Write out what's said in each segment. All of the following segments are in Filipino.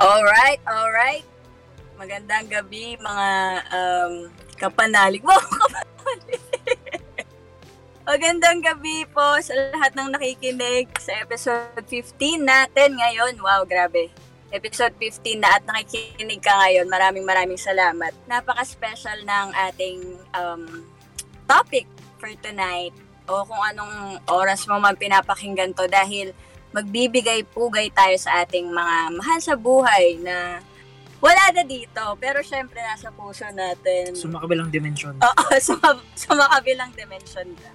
Alright, alright. Magandang gabi mga um, kapanalig mo. kapanalig. Magandang gabi po sa lahat ng nakikinig sa episode 15 natin ngayon. Wow, grabe. Episode 15 na at nakikinig ka ngayon. Maraming maraming salamat. Napaka-special ng ating um, topic for tonight o kung anong oras mo man pinapakinggan to dahil magbibigay-pugay tayo sa ating mga mahal sa buhay na wala na dito. Pero syempre, nasa puso natin. Sumakabilang dimensyon. Oo, sa, sa makabilang dimension na.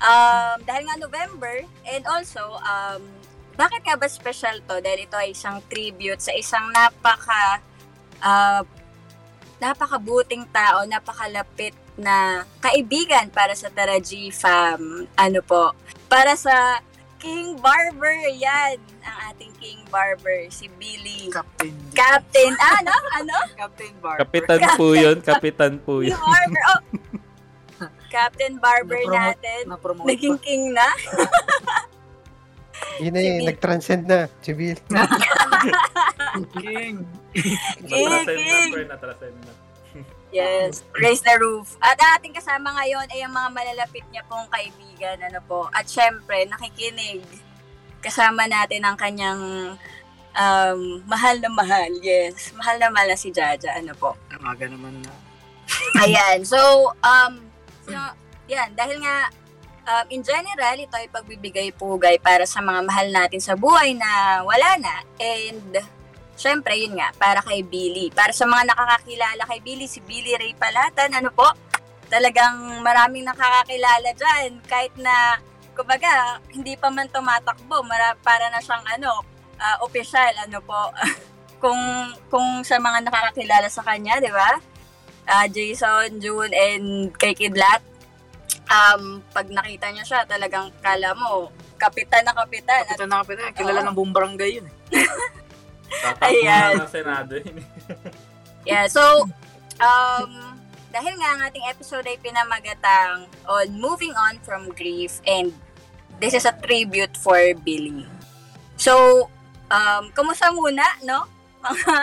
Um, dahil nga November, and also, um, bakit nga ba special to? Dahil ito ay isang tribute sa isang napaka uh, napakabuting tao, napakalapit na kaibigan para sa Taraji fam. Ano po? Para sa King Barber, yan. Ang ating King Barber, si Billy. Captain. Captain, ah, ano? Ano? Captain Barber. Kapitan po yun, kapitan po King yun. Barber, oh. Captain Barber Na-promote- natin. Na-promote Naging pa. king na. Yun na yun, nag-transcend na. Si Bill. King. King, na, king. pre, natrasend na. Yes, raise the roof. At ating kasama ngayon ay ang mga malalapit niya pong kaibigan, ano po. At syempre, nakikinig. Kasama natin ang kanyang um, mahal na mahal. Yes, mahal na mahal na si Jaja, ano po. Umaga naman na. Ayan. So, um, so, yan, dahil nga, um, in general, ito ay pagbibigay-pugay para sa mga mahal natin sa buhay na wala na. And, syempre, yun nga, para kay Billy. Para sa mga nakakakilala kay Billy, si Billy Ray Palatan, ano po, talagang maraming nakakakilala dyan. Kahit na, kumbaga, hindi pa man tumatakbo, mara, para na siyang, ano, ah, opisyal, ano po, kung kung sa mga nakakakilala sa kanya, di ba? Ah, Jason, June, and kay Kidlat, um, pag nakita niya siya, talagang kala mo, kapitan na kapitan. Kapitan na kapitan. Kilala ng buong barangay yun. eh. Tatakbo Ayan. na ng Senado yun. yeah, so, um, dahil nga ang ating episode ay pinamagatang on moving on from grief and this is a tribute for Billy. So, um, kamusta muna, no? Mga,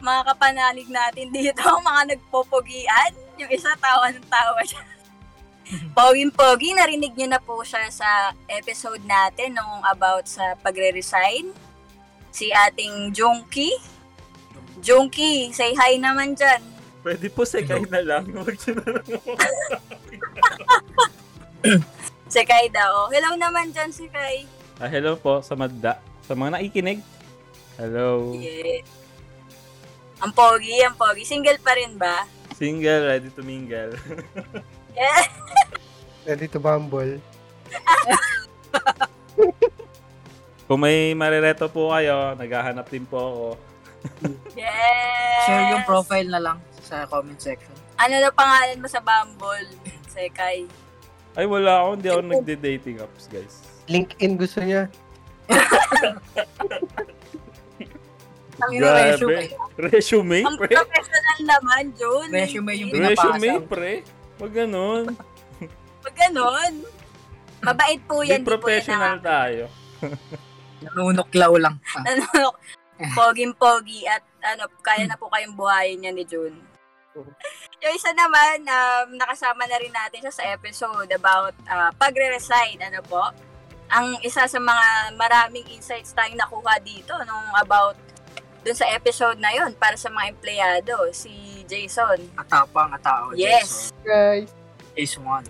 mga kapanalig natin dito, mga nagpopogian. Yung isa tawa ng tawa siya. Poging-pogi, narinig niyo na po siya sa episode natin nung about sa pagre-resign. Si ating Junkie. Junkie, say hi naman dyan. Pwede po sekay na lang. Huwag siya na lang. Si Kai daw. Hello naman dyan si Kai. Ah, hello po sa Madda. Sa mga nakikinig. Hello. Yeah. Ang pogi, ang pogi. Single pa rin ba? Single, ready to mingle. Yeah. Ready to bumble. Kung may marireto po kayo, naghahanap din po ako. Yes. Share yung profile na lang sa comment section. Ano na pangalan mo sa Bumble? Si Kai. Ay, wala ako. Hindi ako nagde-dating apps, guys. LinkedIn gusto niya. Ang resume. Resume, Ang pre? professional naman, June. Resume yung pinapasa. Resume, pre? Wag ganun. Pag ganun. Mabait po yan. Hindi professional tayo. Nanunuklaw lang. Ah, Ano, poging-pogi at ano, kaya na po kayong buhayin niya ni June. Yung isa naman, um, nakasama na rin natin siya sa episode about uh, pagre-resign, ano po. Ang isa sa mga maraming insights tayong nakuha dito nung about dun sa episode na yon para sa mga empleyado, si Jason. Atapang atao. Yes. Guys. Jason. Ace 1.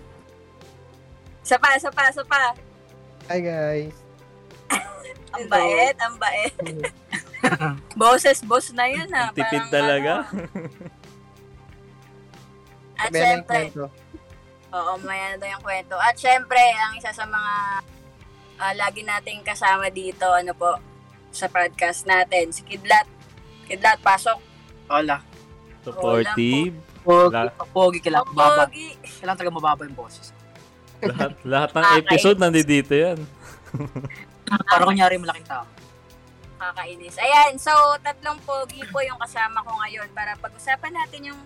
Isa pa, isa pa, isa pa. Hi guys. Ang bait, ang bait. Boses, boss na yun ha. Ang tipid Parang, talaga. ano. At syempre. Oo, may ano daw yung kwento. At syempre, ang isa sa mga ah, lagi nating kasama dito, ano po, sa podcast natin, si Kidlat. Kidlat, pasok. Hola. Supportive. Pogi, pogi kailangan Ang mababa. pogi. Kailangan talaga mababa yung boses. lahat, lahat ng Ah, episode nandito yan. Para kunyari malaking tao. Kakainis. Ayan, so tatlong pogi po yung kasama ko ngayon para pag-usapan natin yung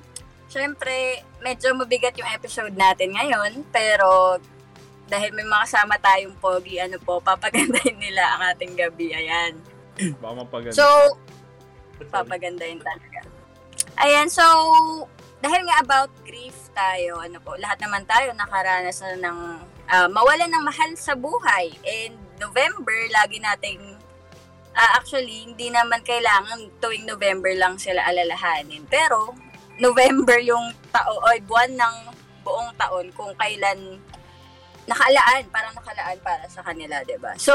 Siyempre, medyo mabigat yung episode natin ngayon, pero dahil may mga kasama tayong pogi, ano po, papagandahin nila ang ating gabi. Ayan. Mapaganda. So, papagandahin talaga. Ayan, so, dahil nga about grief tayo, ano po, lahat naman tayo nakaranas na ng ah, mawalan ng mahal sa buhay. And November, lagi nating, ah, actually, hindi naman kailangan tuwing November lang sila alalahanin. Pero, November yung tao, o buwan ng buong taon kung kailan nakalaan, parang nakalaan para sa kanila, ba? So,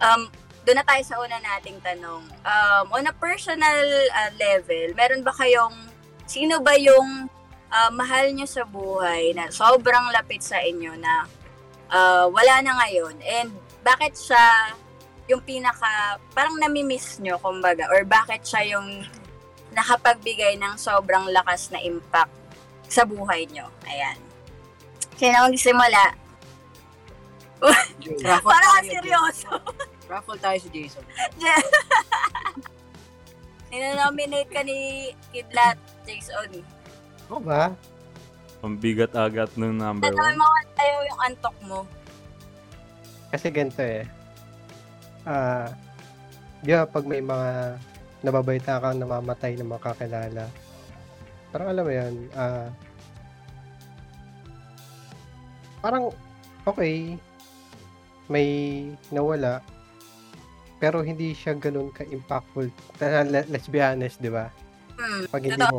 um, doon na tayo sa una nating tanong. Um, on a personal uh, level, meron ba kayong, sino ba yung uh, mahal nyo sa buhay na sobrang lapit sa inyo na uh, wala na ngayon? And bakit siya yung pinaka, parang namimiss nyo, kumbaga, or bakit siya yung nakapagbigay ng sobrang lakas na impact sa buhay nyo? Ayan. Sino magsimula? Raffle Parang tayo, seryoso. Raffle tayo si Jason. Ninonominate ka ni Kidlat, Jason. Oo ba? Ang bigat agat ng number Tatawa one. mo tayo yung antok mo. Kasi ganito eh. Ah, di ba pag may mga nababaita kang namamatay na makakilala, parang alam mo yan, ah, parang okay, may nawala, pero hindi siya ganun ka-impactful. Let's be honest, di ba? Hmm, Pag hindi mo,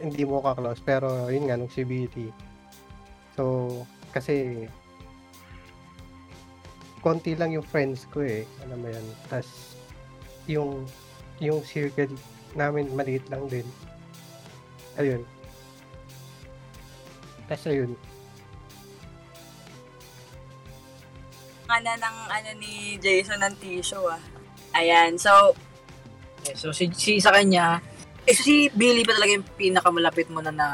hindi mo ka-close, pero yun nga, nung CBT. So, kasi, konti lang yung friends ko eh. Alam mo yan. Tapos, yung, yung circle namin maliit lang din. Ayun. Tapos ayun. Na ng ano ni Jason ng tissue ah. Ayan, so, Okay, so si, si sa kanya, eh si Billy ba talaga yung pinakamalapit mo na na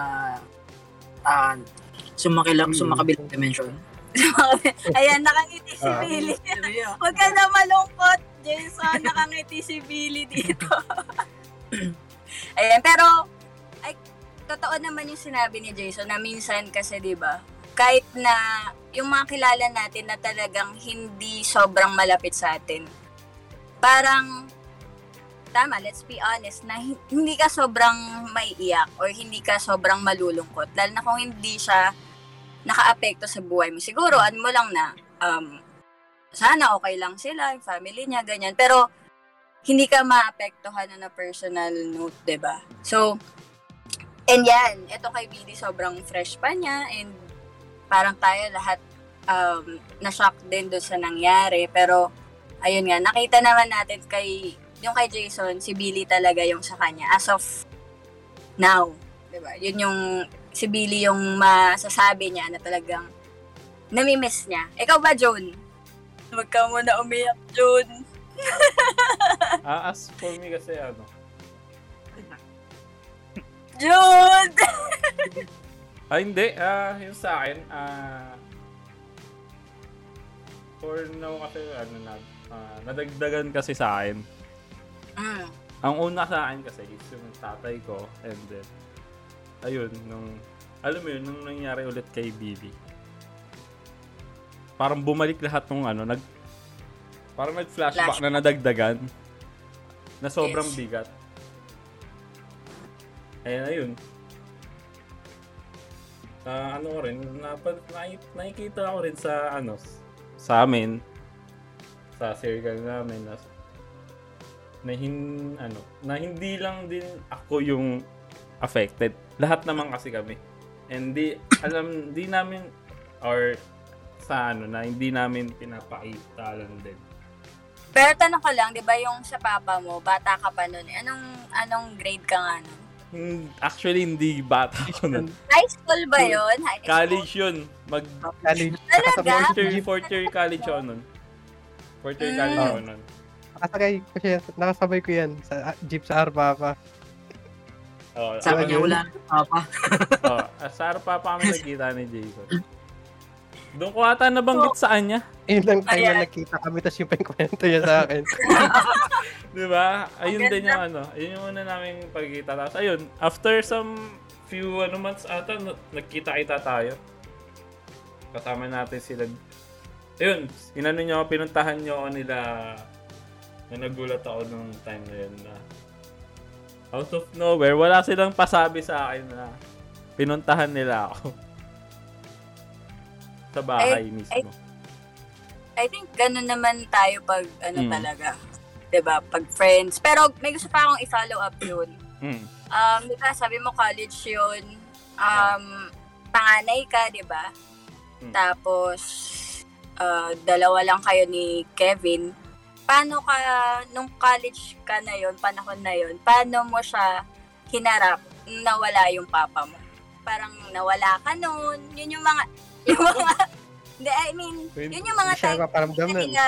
uh, sumakilang, Hmm. sumakabilang dimension? ayan, nakangiti si Ah. Billy. Huwag ka na malungkot, Jason. Nakangiti si Billy dito. Ayan, pero, ay, totoo naman yung sinabi ni Jason na minsan kasi, di ba, kahit na yung mga kilala natin na talagang hindi sobrang malapit sa atin, parang, tama, let's be honest, na hi- hindi ka sobrang maiiyak or hindi ka sobrang malulungkot. Lalo na kung hindi siya nakaapekto sa buhay mo. Siguro, ano mo lang na, um, sana okay lang sila, yung family niya, ganyan. Pero, hindi ka maapektuhan na na personal note, ba So, and yan, ito kay BD sobrang fresh pa niya and parang tayo lahat um, na-shock din doon sa nangyari. Pero, ayun nga, nakita naman natin kay, yung kay Jason, si Billy talaga yung sa kanya. As of now, 'di ba Yun yung, si Billy yung masasabi niya na talagang namimiss niya. Ikaw ba, Joan? Huwag ka muna umiyak, Joan. Ah, as for me kasi ano, Joan! Ah, hindi. Ah, yung sa akin, ah... for now kasi, ano na, ah, nadagdagan kasi sa akin. Mm. Ang una sa akin kasi is yung tatay ko, and then, ayun, nung, alam mo yun, nung nangyari ulit kay Billy, parang bumalik lahat ng ano, nag, parang nag-flashback Flashback. na nadagdagan, na sobrang Yes. bigat. Ayan, ayun. Ah, ano ko rin, napa- nai- nakikita ko rin sa, ano, sa amin, sa circle namin, na, na, hin, ano, na hindi lang din ako yung affected. Lahat naman kasi kami. And di, alam, di namin, or sa ano, na hindi namin pinapakita lang din. Pero tanong ko lang, di ba yung sa papa mo, bata ka pa nun, eh. anong, anong grade ka nga nun? Hmm, Actually, hindi bata ako nun. High school ba yun? High school? College yun. Mag College. Talaga? fourth year, fourth year college ako nun. Fourth year college Mm. ako nun. Nakasakay ko siya, nakasabay ko yan sa ah, jeep sa Arpapa. Oh, Sabi niya, wala na papa. oh, sa pa kami nagkita ni Jason. Doon ko ata nabanggit sa kanya. Yun lang time Ayan. na nagkita kami, tapos yung pangkwento niya sa akin. Di ba? Ayun din yung ano. Ayun yung una namin pagkita. Tapos ayun, after some few ano months ata, na- nagkita-kita tayo. Kasama natin sila. Ayun, inano nyo, ako, pinuntahan nyo ako nila na nagulat ako nung time na yun na out of nowhere, wala silang pasabi sa akin na pinuntahan nila ako. Sa bahay mismo. I think ganun naman tayo pag ano Mm. talaga. 'Di ba? Pag friends. Pero may gusto pa akong i-follow up 'yun. Mm. Um, di ba, sabi mo college 'yun. Um, panganay ka, 'di ba? Mm. Tapos uh, dalawa lang kayo ni Kevin. Paano ka nung college ka na 'yon, panahon na 'yon? Paano mo siya hinarap na wala yung papa mo? Parang nawala ka noon. Yun yung mga yung mga I mean, yun yung mga time hindi kanila,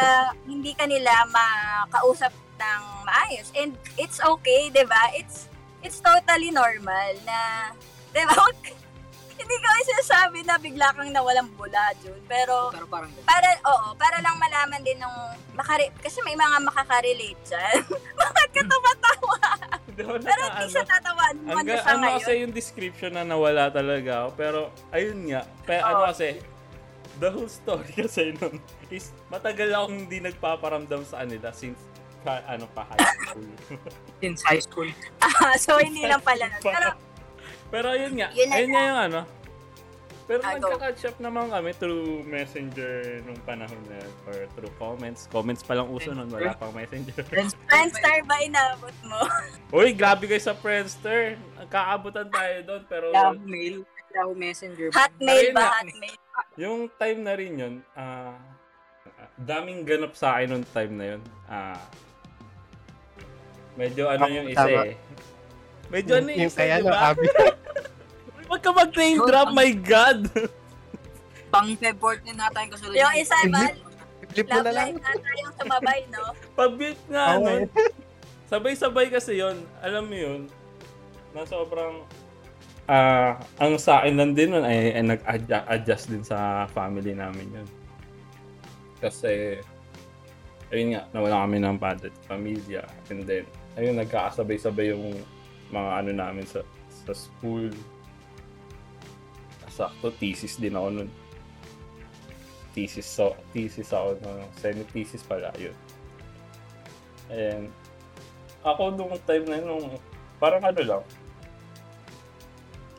hindi kanila makausap ng maayos. And it's okay, di ba? It's it's totally normal na, di ba? hindi ko sinasabi na bigla kang nawalang bula, Jun. Pero, Pero parang ganun. para, oo, para lang malaman din nung, makare, kasi may mga makaka-relate dyan. Bakit ka tumatawa? Pero naka- hindi siya tatawan mo Ang na ga- siya ano ngayon. kasi yung description na nawala talaga ako. Pero, ayun nga. Pero ano Oo. kasi, the whole story kasi nun is matagal akong hindi nagpaparamdam sa kanila since ka, ano pa high school. Since high school. Ah, so, hindi lang pala. nun. Pero, Pero ayun nga, Yun ayun nga yung ano. Pero Ah, nagka-catch up naman kami through messenger nung panahon na yun, or through comments. Comments pa lang uso nun, wala pang messenger. Friends, Friendstar ba inabot mo? Uy, grabe kayo sa Friendster. Kaabutan tayo doon, pero Mail, Yahoo Messenger. Hotmail ba? Hotmail? Yung time na rin yun, ah, daming ganap sa akin nung time na yun. Ah, medyo ano yung isa eh. Medyo ano yung yung isa, kaya di no, ba? Abby. Huwag ka mag-name drop, my God! Pang Feb 14 na tayong kasunod. Yung isa ba? Flip mo Love na lang. life na tayong sumabay, no? Pag-beat nga nun, eh. sabay-sabay kasi yon Alam mo yun, na sobrang ah ang sa akin lang din nun ay, ay nag-adjust din sa family namin yun. Kasi, ayun nga, nawala kami ng at pamilya. And then, ayun, nagkakasabay-sabay yung mga ano namin sa sa school. Sakto, thesis din ako nun. Thesis, so, thesis ako, no, semi-thesis pala, yun. And, ako nung time na nung, parang ano lang,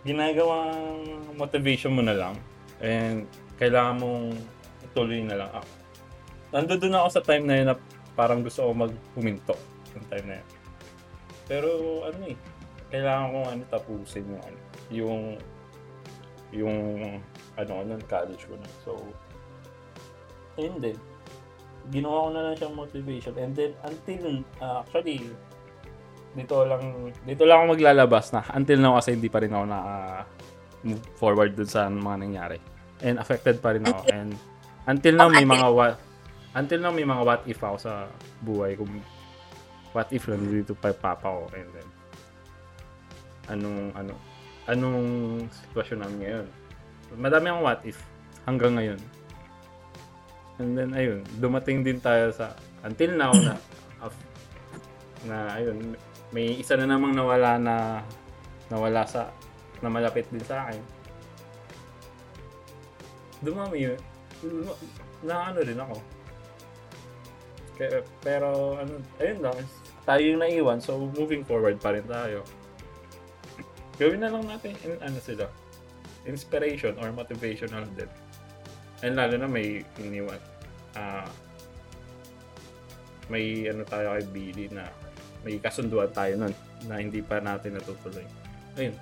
ginagawang motivation mo na lang. And, kailangan mong ituloy na lang ako. Nandun doon ako sa time na yun na parang gusto ko magpuminto yung time na yun. Pero ano eh, kailangan kong ano tapusin yung ano, yung yung ano ko nun, college ko na. So, ayun din. Ginawa ko na lang siyang motivation. And then, until, uh, actually, dito lang, dito lang ako maglalabas na. Until now kasi hindi pa rin ako na move forward dun sa mga nangyari. And affected pa rin ako. And until now, may mga what, until now, may mga what if ako sa buhay. Kung what if nandito pa papa ko. And then, anong, ano, anong sitwasyon namin ngayon. Madami akong what if hanggang ngayon. And then, ayun, dumating din tayo sa, until now na, af- na, ayun, may isa na namang nawala na, nawala sa, na malapit din sa akin. Dumami yun. Na ano rin ako. Kaya, pero, ano, ayun lang, tayo yung naiwan, so moving forward pa rin tayo. Gawin na lang natin, in, ano sila, inspiration or motivational din. And lalo na may iniwan. Ah, may ano tayo kay Billy na may kasunduan tayo nun na hindi pa natin natutuloy. Ayun.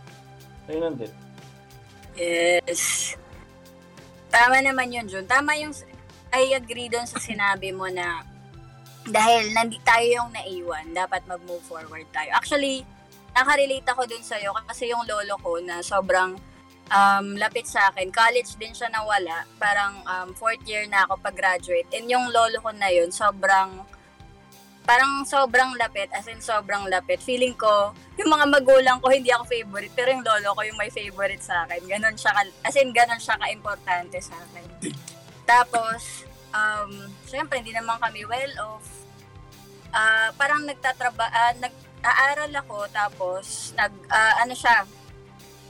Ayun lang din. Yes. Tama naman yun, Jun. Tama yung, I agree doon sa sinabi mo na dahil nandi tayo yung naiwan, dapat mag-move forward tayo. Actually, nakarelate ako dun sa'yo kasi yung lolo ko na sobrang um, lapit sa akin. College din siya nawala. Parang um, fourth year na ako pag-graduate. And yung lolo ko na yun, sobrang parang sobrang lapit, as in sobrang lapit. Feeling ko, yung mga magulang ko hindi ako favorite, pero yung lolo ko yung may favorite sa akin. Ganon siya, ka, as in ganon siya ka-importante sa akin. Tapos, um, syempre, hindi naman kami well off. Ah, parang nagtatraba, ah, nag-aaral ako, tapos, nag, ah, ano siya,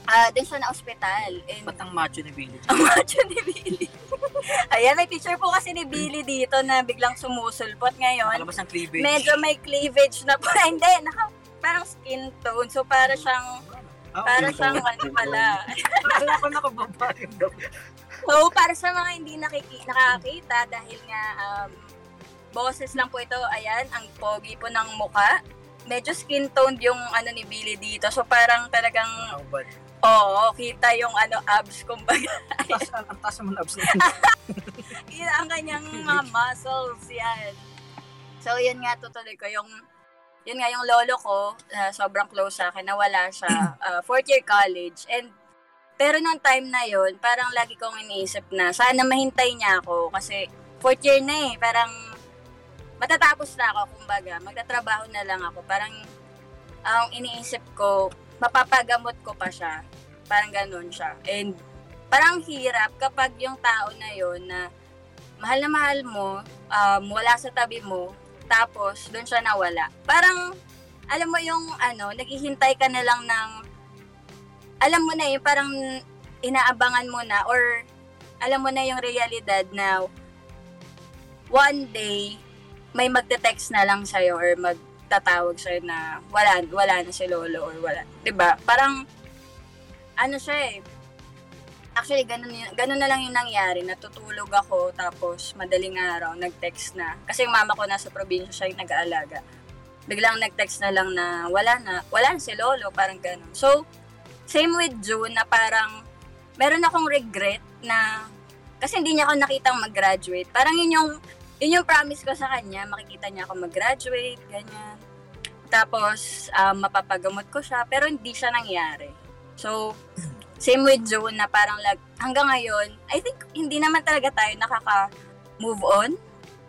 ah, din siya na ospital. And, Ba't ang macho ni Billy? ang macho ni Billy. Ayan, may picture po kasi ni Billy dito na biglang sumusulpot ngayon. Palabas ng cleavage. Medyo may cleavage na po. Hindi, naka, parang skin tone. So, para siyang, Ah, para okay. siyang ano pala. Akala ko nakababae daw. So, para sa mga hindi nakiki- nakakita, dahil nga, um, boses lang po ito, ayan, ang pogi po ng muka. Medyo skin toned yung ano ni Billy dito. So, parang talagang, Ang bad. oo, kita yung ano, abs, kumbaga. Ang taas, ang taas naman abs niya. Kita ang kanyang mga muscles, yan. So, yun nga, tutuloy ko. Yung, yun nga, yung lolo ko, uh, sobrang close sa akin, nawala siya, uh, fourth year college. And, pero nung time na yun, parang lagi kong iniisip na, sana mahintay niya ako. Kasi, fourth year na eh, parang, matatapos na ako, kumbaga, magtatrabaho na lang ako. Parang, ang iniisip ko, mapapagamot ko pa siya. Parang ganun siya. And, parang hirap kapag yung tao na yon na mahal na mahal mo, um, wala sa tabi mo, tapos doon siya nawala. Parang, alam mo yung ano, naghihintay ka na lang ng, alam mo na yung parang inaabangan mo na or alam mo na yung realidad na one day, may magte-text na lang sa'yo or magtatawag sa'yo na wala, wala na si Lolo or wala. 'Di ba Parang, ano siya eh, Actually, ganun, ganun na lang yung nangyari. Natutulog ako, tapos madaling araw, nag-text na. Kasi yung mama ko nasa probinsya, siya yung nag-aalaga. Biglang nag-text na lang na wala na, wala na si Lolo, parang ganun. So, same with June na parang meron akong regret na kasi hindi niya ako nakitang mag-graduate. Parang yun yung, yun yung promise ko sa kanya, makikita niya ako mag-graduate, ganyan. Tapos, um, mapapagamot ko siya, pero hindi siya nangyari. So, same with June na parang lag, hanggang ngayon, I think hindi naman talaga tayo nakaka-move on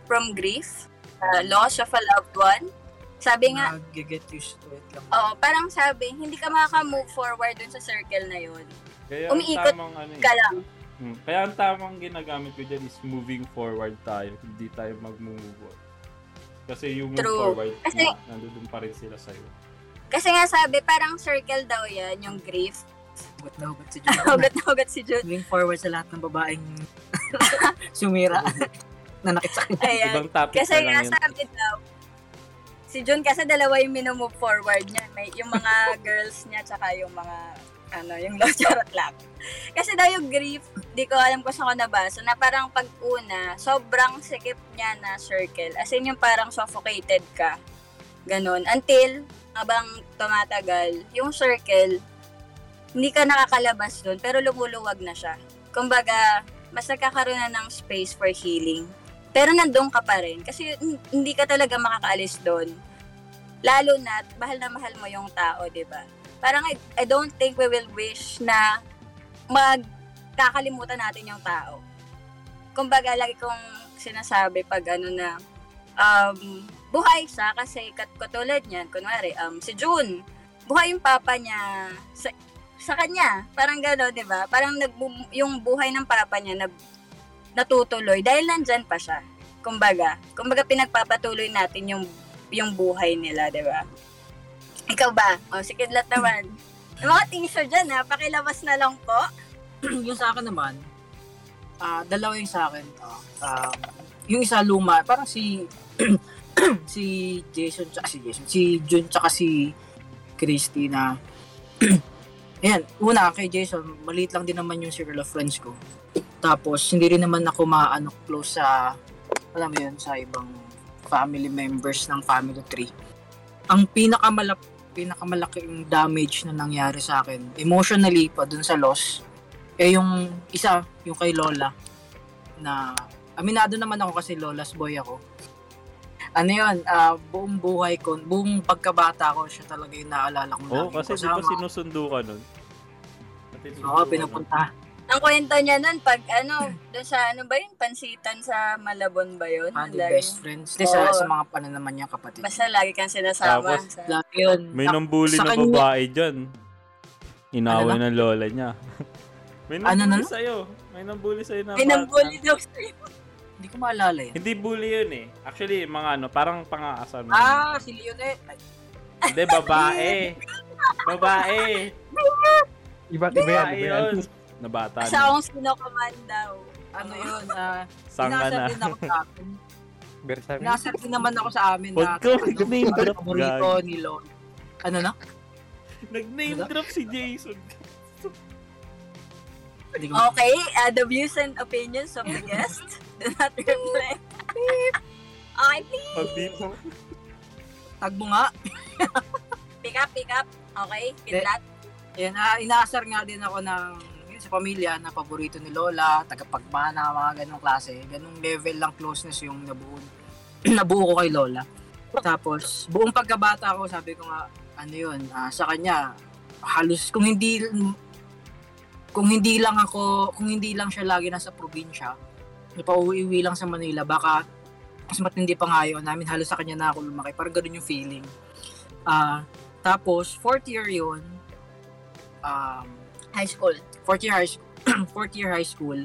from grief, uh, loss of a loved one. Sabi nga, Nag-get used to it lang. oo, parang sabi, hindi ka makaka-move forward dun sa circle na yun. Kaya Umiikot ang tamang ano eh. Ka lang. Hmm, Kaya ang tamang ginagamit ko dyan is moving forward tayo. Hindi tayo mag-move on. Kasi yung move True. forward, Kasi- na, nandun pa rin sila sa'yo. Kasi nga sabi, parang circle daw yan, yung grief. Hugot na hugot si Jun. Hugot na hugot si June. Moving forward sa lahat ng babaeng sumira na nakit sa kanya. Ayan. Ibang topic Kasi na nga lang yun. sabi daw, si Jun kasi dalawa yung minumove forward niya. May, yung mga girls niya, tsaka yung mga, ano, yung love charot lang. Kasi daw yung grief, di ko alam kung saan ko nabasa, na parang pag una, sobrang sikip niya na circle. As in yung parang suffocated ka. Ganon. Until, habang tumatagal, yung circle, hindi ka nakakalabas dun, pero lumuluwag na siya. Kumbaga, mas nagkakaroon na ng space for healing. Pero nandun ka pa rin. Kasi hin- hindi ka talaga makakaalis doon. Lalo na, mahal na mahal mo yung tao, di ba? Parang I, I don't think we will wish na magkakalimutan natin yung tao. Kumbaga, lagi kong sinasabi pag ano na, um, buhay siya kasi kat katulad niyan, kunwari, um, si June, buhay yung papa niya sa, sa kanya. Parang gano'n, di ba? Parang nag, yung buhay ng papa niya na natutuloy dahil nandyan pa siya. Kumbaga, kumbaga pinagpapatuloy natin yung yung buhay nila, 'di ba? Ikaw ba? O, si Kidlat naman. Yung mga teaser dyan, ha? Pakilabas na lang po. yung sa akin naman, ah dalawa yung sa akin. Ah, um, yung isa luma, parang si si Jason tsaka si Jason, si Jun tsaka si Christy na Ayan, una kay Jason, maliit lang din naman yung circle of friends ko. Tapos, hindi rin naman ako maano close sa, alam mo yun, sa ibang family members ng family tree. Ang pinakamalap pinakamalaking damage na nangyari sa akin, emotionally pa dun sa loss, eh yung isa, yung kay Lola, na aminado naman ako kasi Lola's boy ako. Ano yun, ah, buong buhay ko, buong pagkabata ko, siya talaga yung naalala ko. Oo, laging kasi di ba sinusundo ka nun? Oo, ka pinupunta. Ang kwento niya nun, pag ano, doon sa ano ba yun, pansitan sa Malabon ba yun? Ah, the best friends. Di sa, Oo. sa mga paano naman niya kapatid. Basta lagi kang sinasama. Tapos, sa- Lagi yun. May nambuli Sa na kanya- babae dyan. Inaway Ano ng lola niya. May Ano, nambuli ano? sa'yo. May nambuli sa'yo na Pinambuli bata. daw sa'yo. Hindi ko maalala yan. Hindi bully yun eh. Actually, mga ano, parang pangaasar mo. Ah, si Leonet. Ay, Hindi, babae. babae. Iba't iba yan, Babae iba yan. yun. Na bata Sa akong sinokaman daw. ano yun, ah, Sangka inasar na. din ako sa. Inasar din naman ako sa amin Huwag na ka mag-name drop, paborito ni Lolo. Ano na? Nag-name Diba? drop si Jason. Okay, uh, the views and opinions of the guest do not reflect. okay, please. Pabip mo. tag mo nga. Pick up, pick up. Okay, pindlat. Yan, ah, inaasar nga din ako ng sa pamilya na paborito ni Lola, tagapagmana, mga ganong klase. Ganong level lang closeness yung nabuo, nabuo ko kay Lola. Tapos, buong pagkabata ko, sabi ko nga, ano yun, ah, sa kanya, halos kung hindi kung hindi lang ako, kung hindi lang siya lagi nasa probinsya, napauwi lang sa Manila, baka mas matindi pa nga yun namin, halos sa kanya na ako lumaki. Parang ganun yung feeling. Ah, tapos, fourth year yun, um, High school. fourth year high school, fourth year high school,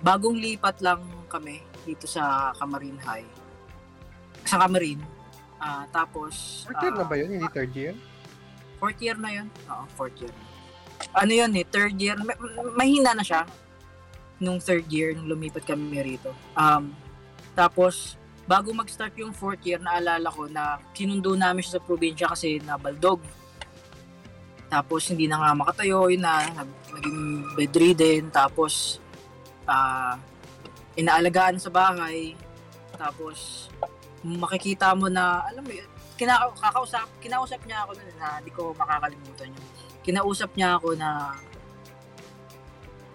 bagong lipat lang kami dito sa Camarin High. Sa Camarin. Ah, tapos, Fourth year na ah, ba yun? Hindi third year? Fourth year na yun. Oo, fourth year. Ano yun eh, third year. Mahina na siya. Nung third year, nung lumipat kami rito. Um, tapos, bago mag-start yung fourth year, naalala ko na sinundo namin siya sa probinsya kasi nabaldog. Tapos, hindi na nga makatayo, yun na, nag- naging bedridden. Tapos, ah inaalagaan sa bahay. Tapos, makikita mo na, alam mo yun, kinaka- kakausap, kinausap niya ako nun na hindi ko makakalimutan yun. Kinausap niya ako na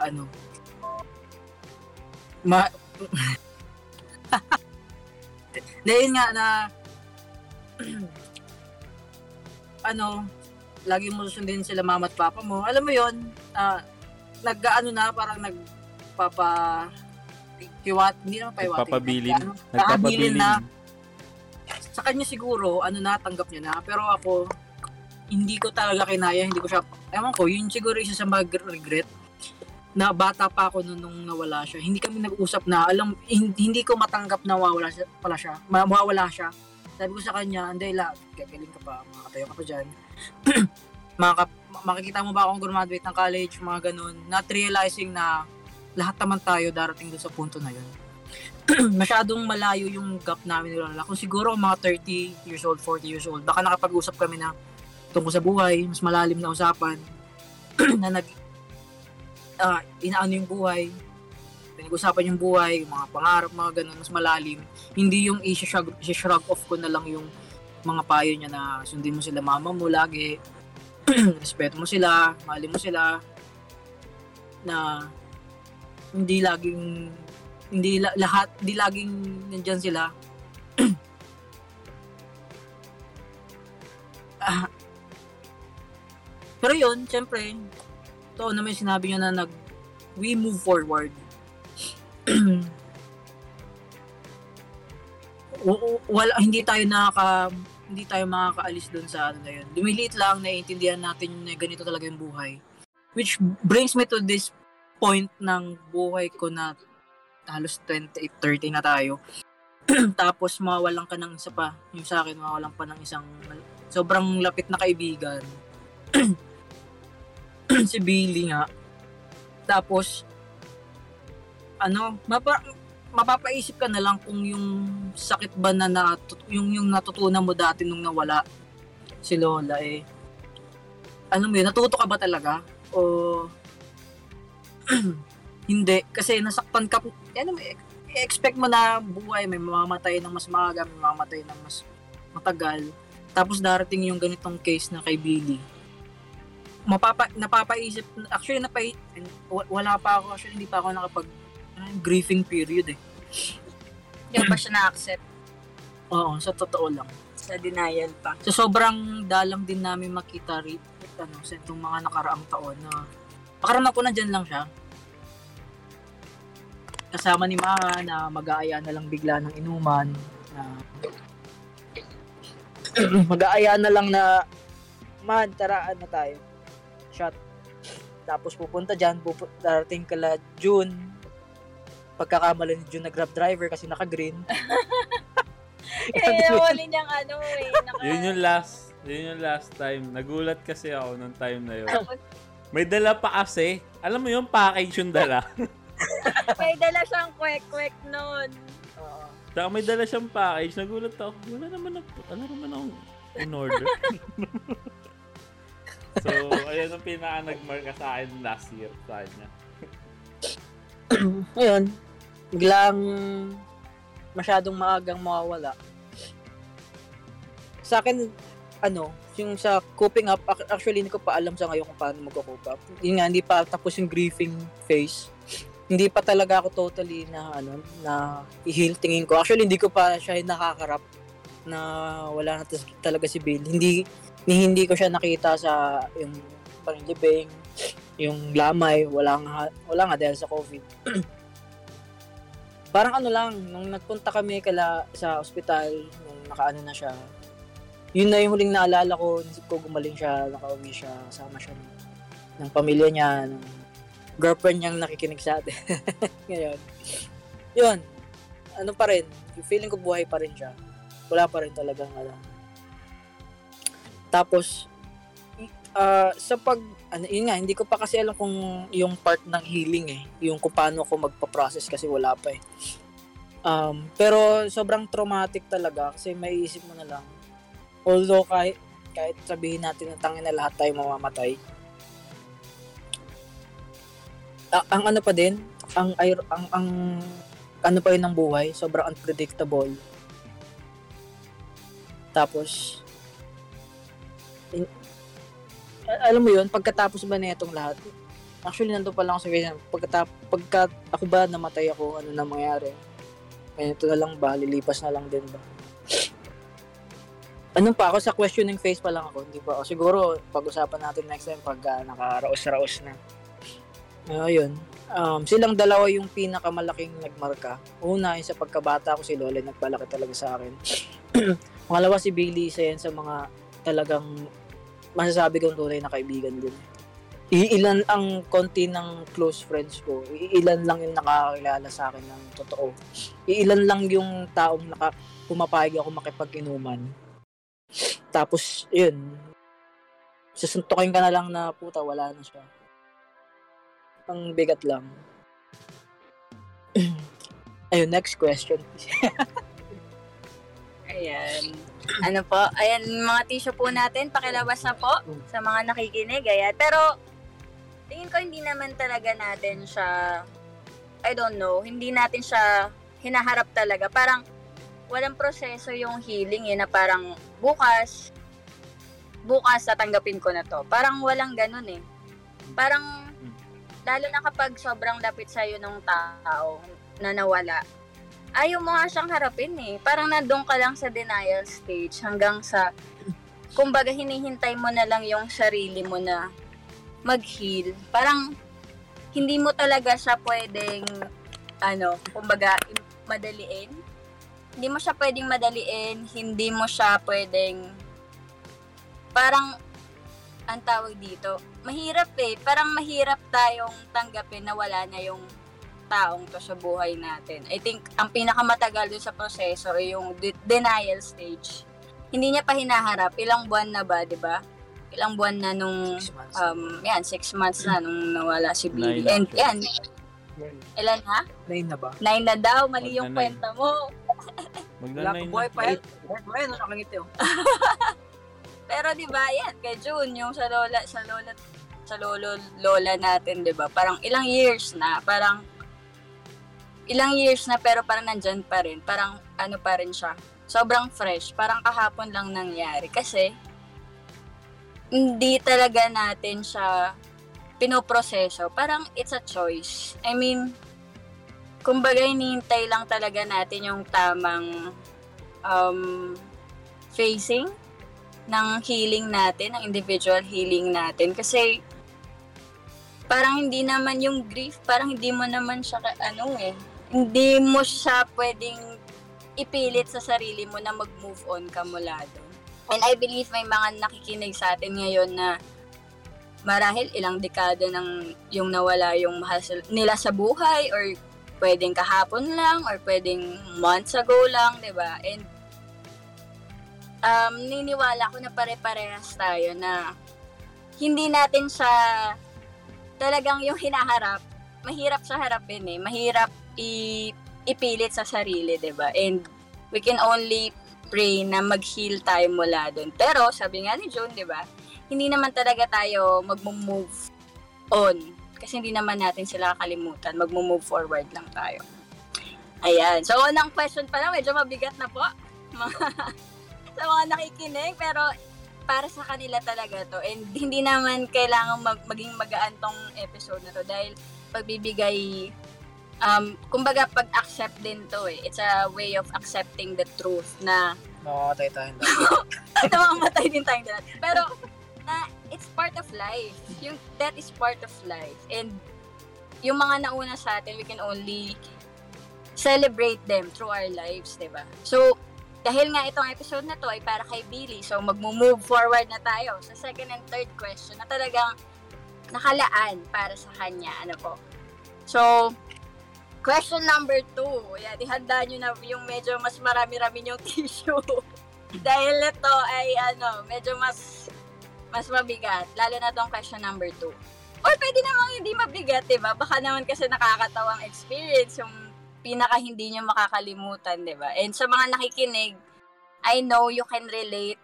ano ma Dahil nga na ano lagi mo susundin sila mama at papa mo. Alam mo yon ah, nag-ano na parang nagpapa kiwat, hindi naman paiwati. Nagpapabilin. Nag- Nagpapabilin. na sa kanya siguro, ano na, tanggap niya na. Pero ako, hindi ko talaga kinaya, hindi ko siya, ewan ko, yun siguro isa sa mag-regret na bata pa ako nung, nung nawala siya. Hindi kami nag-usap na, alam, hin- hindi ko matanggap na mawawala siya, pala siya, ma- mawawala siya. Sabi ko sa kanya, hindi la, gagaling ka pa, makakatayo ka pa dyan. Makaka, makikita mo ba akong graduate ng college, mga ganun. Not realizing na lahat naman tayo darating doon sa punto na yun. masyadong malayo yung gap namin ni Lola. Kung siguro mga 30 years old, 40 years old, baka nakapag-usap kami na tungkol sa buhay, mas malalim na usapan, na nag, ah, inaano yung buhay, pinag-usapan yung buhay, yung mga pangarap, mga ganun, mas malalim. Hindi yung i-shrug, i-shrug off ko na lang yung mga payo niya na sundin mo sila mama mo lagi, respeto mo sila, mahalin mo sila, na hindi laging hindi la- lahat, hindi laging nandyan sila. Ah. pero yun, syempre, to na may sinabi niya na nag, we move forward. Wala, hindi tayo nakaka, hindi tayo makakaalis doon sa ano na yun. Lumiliit lang, naiintindihan natin na ganito talaga yung buhay. Which brings me to this point ng buhay ko na halos 28, 30 na tayo. Tapos mawalan ka ng isa pa. Yung sa akin, mawalan pa ng isang sobrang lapit na kaibigan. si Billy nga. Tapos, ano, mapa, mapapaisip ka na lang kung yung sakit ba na natut- yung, yung natutunan mo dati nung nawala si Lola eh. Ano mo yun, natuto ka ba talaga? O hindi kasi nasaktan ka ano expect mo na buhay may mamamatay ng mas maaga may mamamatay ng mas matagal tapos darating yung ganitong case na kay Billy mapapa napapaisip actually napay wa- wala pa ako actually hindi pa ako nakapag yung grieving period eh. Hindi pa siya na-accept. Oo sa totoo lang. Sa denial pa. so sobrang dalang din namin makita rin ano sa itong mga nakaraang taon na pakaramdam ko na dyan lang siya. Kasama ni Mama na mag-aaya na lang bigla ng inuman na mag-aaya na lang na man, tara na tayo? Shot. Tapos pupunta dyan pupu- darating kala June pagkakamali ni June na grab driver kasi naka-green Eh, nawali niyang ano eh. Naka, Yun yung last, yun yung last time. Nagulat kasi ako nung time na yun. May dala pa kasi. Alam mo yung package yung dala. may dala siyang kwek-kwek nun. Oo. Saka may dala siyang package. Nagulat ako. Wala naman ako. Wala naman ako. in order. so, ayun ang pinaka nagmarka sa akin last year sa kanya. Ngayon, biglang masyadong maagang mawawala. Sa akin, ano, yung sa coping up, ac- actually hindi ko pa alam sa ngayon kung paano magko-cope up. Yun nga, hindi pa tapos yung grieving phase. Hindi pa talaga ako totally na ano, na i-heal tingin ko. Actually, hindi ko pa siya nakakarap na wala na talaga si Bill. Hindi ni hindi ko siya nakita sa yung parang libing, yung lamay, wala nga, wala nga dahil sa COVID. parang ano lang, nung nagpunta kami kala sa ospital, nung nakaano na siya, yun na yung huling naalala ko, naisip ko gumaling siya, nakauwi siya, kasama siya ng, ng pamilya niya, ng girlfriend niyang nakikinig sa atin. Ngayon, yun, ano pa rin, feeling ko buhay pa rin siya. Wala pa rin talagang ano. Tapos, ah sa pag, ano, yun nga, hindi ko pa kasi alam kung yung part ng healing eh, yung kung paano ako magpa-process kasi wala pa eh. Um, pero sobrang traumatic talaga kasi may isip mo na lang. Although kahit, kahit sabihin natin na tangin na lahat tayo mamamatay, a- ang ano pa din, ang, ang, ang ano pa yun ng buhay, sobrang unpredictable. Tapos, alam mo yun, pagkatapos ba na itong lahat, actually nandun pa lang ako sa ganyan, pagkatap, pagka ako ba namatay ako, ano na mangyari? Ganito na lang ba, lilipas na lang din ba? Anong pa ako sa questioning phase pa lang ako, hindi pa. O siguro pag-usapan natin next time pag uh, nakaraos-raos na. Ayun. Um, silang dalawa yung pinakamalaking nagmarka. Una, yung sa pagkabata ko si Lola nagpalaki talaga sa akin. Pangalawa si Bailey, isa yan sa mga talagang masasabi kong tunay na kaibigan din. Iilan ang konti ng close friends ko. Iilan lang yung nakakilala sa akin ng totoo. Iilan lang yung taong naka, pumapayag ako makipag-inuman. Tapos, yun. Susuntukin ka na lang na puta, wala na siya. Ang bigat lang. Ayun, next question. Ayan. Ano po? Ayan, mga tissue po natin. Pakilabas na po sa mga nakikinig. Ayan. Pero, tingin ko hindi naman talaga natin siya, I don't know, hindi natin siya hinaharap talaga. Parang, walang proseso yung healing eh, na parang bukas, bukas tatanggapin ko na to. Parang walang ganun eh. Parang, lalo na kapag sobrang lapit sa'yo ng tao na nawala, ayaw mo nga siyang harapin eh. Parang nandun ka lang sa denial stage hanggang sa, kumbaga hinihintay mo na lang yung sarili mo na mag-heal. Parang, hindi mo talaga siya pwedeng, ano, kumbaga, madaliin. Hindi mo siya pwedeng madaliin, hindi mo siya pwedeng, parang, ang tawag dito, mahirap eh. Parang mahirap tayong tanggapin na wala na yung taong to sa buhay natin. I think ang pinakamatagal doon sa proseso ay yung de- denial stage. Hindi niya pa hinaharap. Ilang buwan na ba, di ba? Ilang buwan na nung, Six months. um, yan, six months na nung nawala si Billy. Nine And actually. yan, ilan ha? Nine na ba? Nine na daw, mali yung Magna-nine. kwenta mo. Wala Magna-nine pa buhay na. pa yan. Buhay pa yan, nakangiti oh. Pero di ba, yan, kay June, yung sa lola, sa lola, sa lolo, lola natin, di ba? Parang ilang years na, parang ilang years na pero parang nandyan pa rin. Parang ano pa rin siya. Sobrang fresh. Parang kahapon lang nangyari. Kasi, hindi talaga natin siya pinoproseso. Parang it's a choice. I mean, kumbaga hinihintay lang talaga natin yung tamang um, facing ng healing natin, ng individual healing natin. Kasi, parang hindi naman yung grief, parang hindi mo naman siya, ano eh, hindi mo siya pwedeng ipilit sa sarili mo na mag-move on ka mula doon. And I believe may mga nakikinig sa atin ngayon na marahil ilang dekada ng yung nawala yung mahal nila sa buhay or pwedeng kahapon lang or pwedeng months ago lang, 'di ba? And um, niniwala ko na pare-parehas tayo na hindi natin siya talagang yung hinaharap. Mahirap siya harapin eh. Mahirap i- ipilit sa sarili, 'di ba? And we can only pray na mag-heal tayo mula doon. Pero, sabi nga ni June, di ba, hindi naman talaga tayo mag-move on. Kasi hindi naman natin sila kakalimutan. Mag-move forward lang tayo. Ayan. So, unang question pa lang, medyo mabigat na po. Sa mga nakikinig. Pero, para sa kanila talaga to. And hindi naman kailangan mag- maging magaan tong episode na to. Dahil, pagbibigay um, kumbaga pag-accept din to eh. It's a way of accepting the truth na Makamatay tayo. namamatay din tayong lahat. Pero, na it's part of life. Yung that is part of life. And yung mga nauna sa atin, we can only celebrate them through our lives, 'di ba? So, dahil nga itong episode na to ay para kay Billy, so magmo-move forward na tayo sa second and third question na talagang nakalaan para sa kanya. Ano po? So, question number two. Yan, ihanda nyo na yung medyo mas marami-rami yung tissue. dahil ito ay ano, medyo mas mas mabigat. Lalo na tong question number two. Or pwede namang hindi mabigat, di ba? Baka naman kasi nakakatawang experience yung pinaka hindi nyo makakalimutan, di ba? And sa mga nakikinig, I know you can relate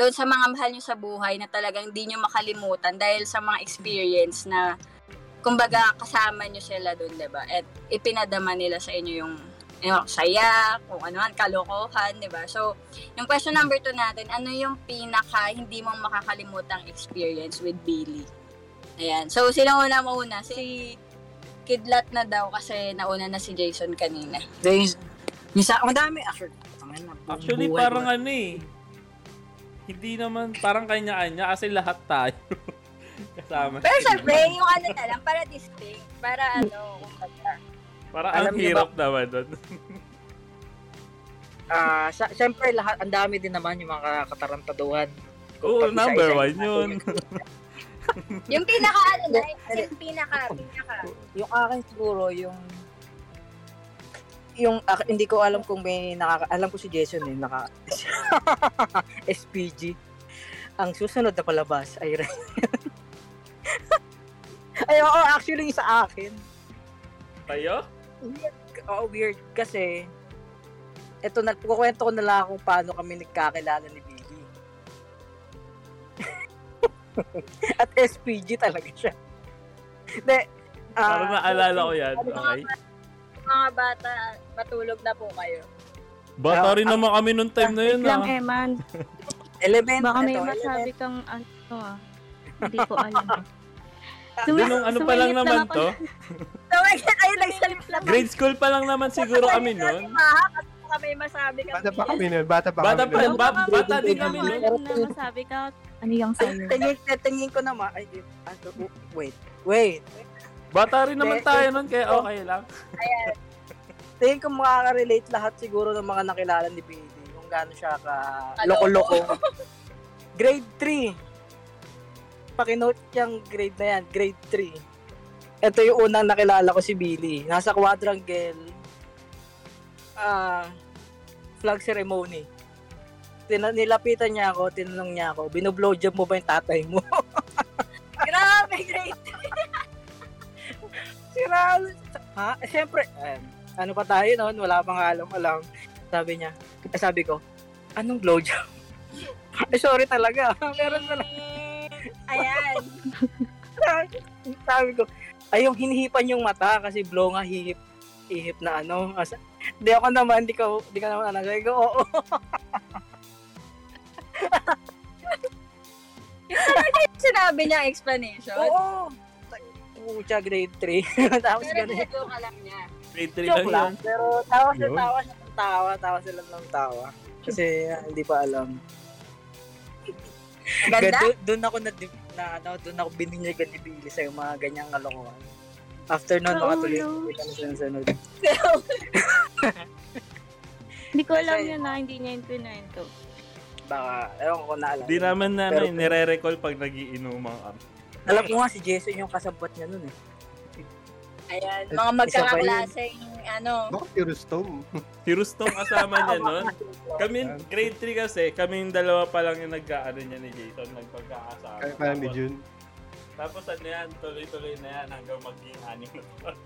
doon sa mga mahal nyo sa buhay na talagang hindi nyo makalimutan dahil sa mga experience na kumbaga kasama nyo sila doon, di ba? At ipinadama nila sa inyo yung yung saya, kung ano man, kalokohan, di ba? So, yung question number two natin, ano yung pinaka hindi mo makakalimutang experience with Billy? Ayan. So, sino una mauna? Si Kidlat na daw kasi nauna na si Jason kanina. Then, yung sa, actually, na, buong Actually, buhay parang ano eh. Hindi naman, parang kanya-kanya kasi lahat tayo. Kasama. Pero syempre, yung ano na lang, para distinct. Para ano, kumbaga. Alam ang hirap naman doon. Ah, sa, syempre, lahat, ang dami din naman yung mga katarantaduhan. Oo, Pag number one yun. Yung pinaka ano na, yung pinaka, pinaka. Yung akin siguro, yung yung ak- hindi ko alam kung may nakaka alam ko si Jason eh naka SPG ang susunod na palabas ay ay oo actually yung sa akin Tayo? oo weird kasi eto nagkukwento ko na lang kung paano kami nagkakilala ni Billy at SPG talaga siya de ah, Parang naalala ko yan. Okay. Mga bata, patulog na po kayo. Bata rin naman kami nung time na yun lang, ah. Eman. element Baka may masabi kang ano ah. Hindi ko alam. Nung ano pa lang naman to. Ayun, nagsalip lang. Grade school pa lang naman siguro kami nun. Baka may masabi ka. Bata pa kami nun. Bata pa Bata kami pa, nun. ba- Baka bata din kami na masabi ka, ano yung sa'yo? tingin, tingin ko naman, ay, ano, wait, wait. Bata rin naman tayo nun, kaya okay lang. Tingin ko makaka-relate lahat siguro ng mga nakilala ni Billy. Kung gaano siya ka loko-loko. grade 3. Pakinote yung grade na yan, grade 3. Ito yung unang nakilala ko si Billy. Nasa quadrangle, ah, flag ceremony. Tina- nilapitan niya ako, tinanong niya ako, binoblowjob mo ba yung tatay mo? Grabe, great. Sira. Ha? Eh, siyempre, eh, ano pa tayo noon, wala pang alam-alam. Sabi niya, eh, sabi ko, anong blowjob? eh, sorry talaga. Meron pala. Ayan. sabi ko, ay yung hinihipan yung mata kasi blow nga hihip ihip na ano. As, di ako naman, di ka, di ka naman ano. Sabi ko, oo. Sinabi niya explanation. Oo. Pucha, grade 3. Tapos Pero ganun. ginagawa ka lang niya. Grade 3 lang lang. Pero tawa siya, tawa siya ng tawa. Tawa sila ng tawa. Kasi hindi pa alam. Ganda? Doon, doon ako na, na ano, doon ako bininyagan ni Billy sa mga ganyang kalokohan. After nun, Oo, makatuloy no. ko na sunod. Hindi ko alam yun na, hindi niya yung pinento. Baka, ewan ko kung naalala. Di naman na Pero- nire-recall pag nagiinuman kami. Alam ko nga si Jason yung kasabot niya nun eh. Ayan, mga magkakaklaseng ano. Baka si Rustom. Si Rustong kasama niya nun. Kami, grade 3 kasi, kaming dalawa pa lang yung nag-ano niya ni Jason, nagpagkakasama. Kaya parang ni Tapos- Jun. Tapos ano yan, tuloy-tuloy na yan hanggang maging anim na.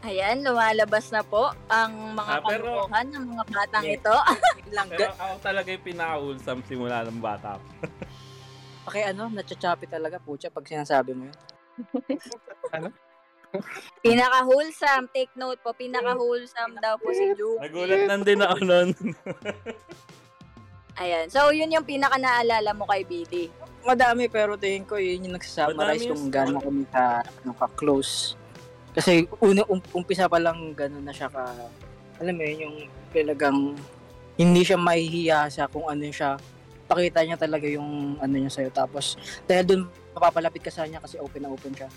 Ayan, lumalabas na po ang mga Ah, pero- ng mga batang Yeah. ito. Pero ako talaga yung pinaka-wholesome simula ng bata. ko. okay, ano, natsachapi talaga po siya pag sinasabi mo yun. Pinaka-wholesome. Take note po, pinaka-wholesome daw po si Ju. Nagulat lang din ako nun. Ayan. So, yun yung pinaka-naalala mo kay BD. Madami pero tingin ko yun yung nagsasummarize kung yung gaano kami ka, ano, ka close. Kasi una, um, umpisa pa lang gano'n na siya ka, alam mo yun, yung talagang hindi siya mahihiya sa kung ano siya. Pakita niya talaga yung ano niya sa'yo. Tapos, dahil dun mapapalapit ka sa kanya kasi open na open siya.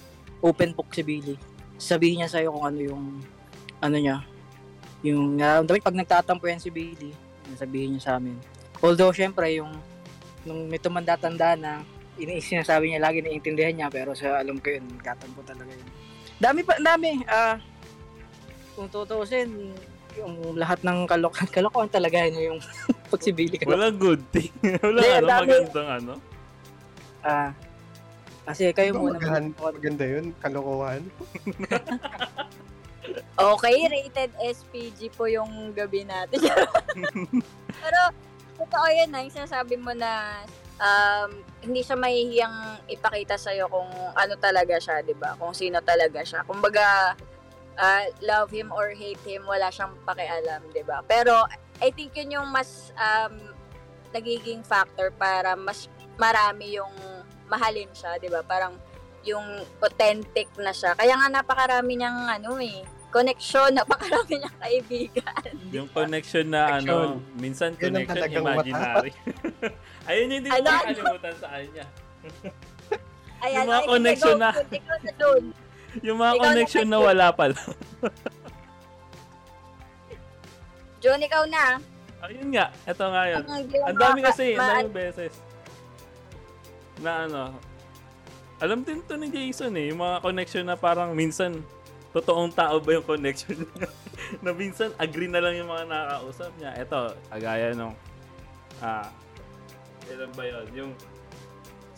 Open book si Billy. Sabihin niya sa'yo kung ano yung, ano niya, yung nararamdaman. Pag nagtatampo yan si Billy, sabihin niya sa amin. Although, syempre, yung nung may tumanda-tanda na iniisip niya sabi niya lagi naiintindihan niya pero sa alam ko yun gatampo talaga yun dami pa dami ah kung tutuusin yung lahat ng kalokohan kalokohan talaga yun yung pagsibili ka Walang good thing. Hindi, ano, magandang ano. ah kasi kayo muna magahan- maganda yun, kalokohan. Okay, rated SPG po yung gabi natin. Pero, totoo yun na, yung sinasabi mo na um, hindi siya mahihiyang ipakita sa'yo kung ano talaga siya, di ba? Kung sino talaga siya. Kumbaga, ah, love him or hate him, wala siyang pakialam, di ba? Pero, I think yun yung mas um, nagiging factor para mas marami yung mahalin siya, di ba? Parang yung authentic na siya. Kaya nga napakarami niyang ano eh, connection, napakarami niyang kaibigan. Yung connection na ano, minsan Yun connection imaginary. Ayun yung hindi ko Ano? makakalimutan sa kanya. Ayan, Yung mga ay, connection na- na. Yung mga Ikaw connection na naman, wala pala. Jun, ikaw na. Ayun nga, eto nga yun. Ang mo dami kasi, ang dami beses. Na ano, alam din to ni Jason eh, yung mga connection na parang minsan, totoong tao ba yung connection niya? na minsan, agree na lang yung mga nakakausap niya. Eto, kagaya nung, ah, ilan ba yun? Yung,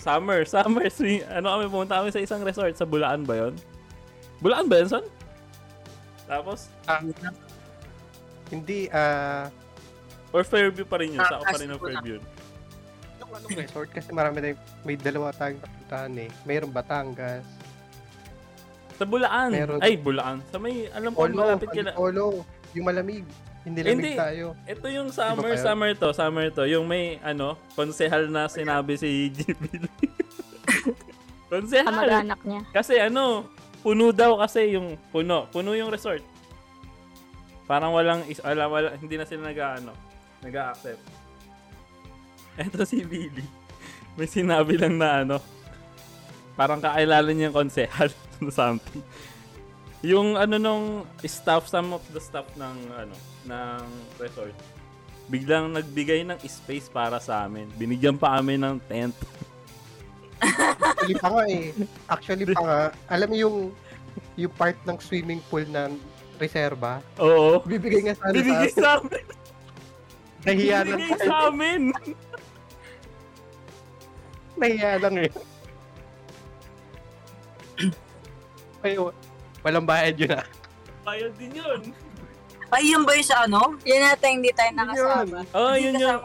summer, summer swing, ano kami, pumunta kami sa isang resort, sa Bulaan ba yun? Bulaan ba yun, son? Tapos, Hindi, ah, or Fairview pa rin yun, Ah, sa pa rin ng Castro na. Fairview. yung anong resort kasi marami na, may dalawa tayong napuntahan eh. Mayroong Batangas, Sa Bulaan. Meron. Ay, Bulaan. Sa may, alam ko, malapit ka na. Polo, yung malamig. Hindi lamig Hindi. tayo. Ito yung summer, summer to, summer to. Yung may, ano, konsehal na sinabi si GB. konsehal. Kamag-anak niya. Kasi ano, puno daw kasi yung puno. Puno yung resort. Parang walang, is, wala, wala, hindi na sila nag ano, nag-accept. Eto si Billy. May sinabi lang na ano, parang kakilala niya yung konsehal na something. Yung ano nung staff, some of the staff ng ano, ng resort, biglang nagbigay ng space para sa amin. Binigyan pa kami ng tent. Actually pa nga eh. Actually pa nga, alam mo yung yung part ng swimming pool na reserba, Oo. bibigay nga sana Binigay sa sa amin. nahiya lang, Binigay sa amin. Nahiya lang eh. Kayo, walang bayad yun ah. Bayad din yun. ay yun ba yung sa ano Yun natin, hindi tayo nakasama. Oh, Hindi yun yun.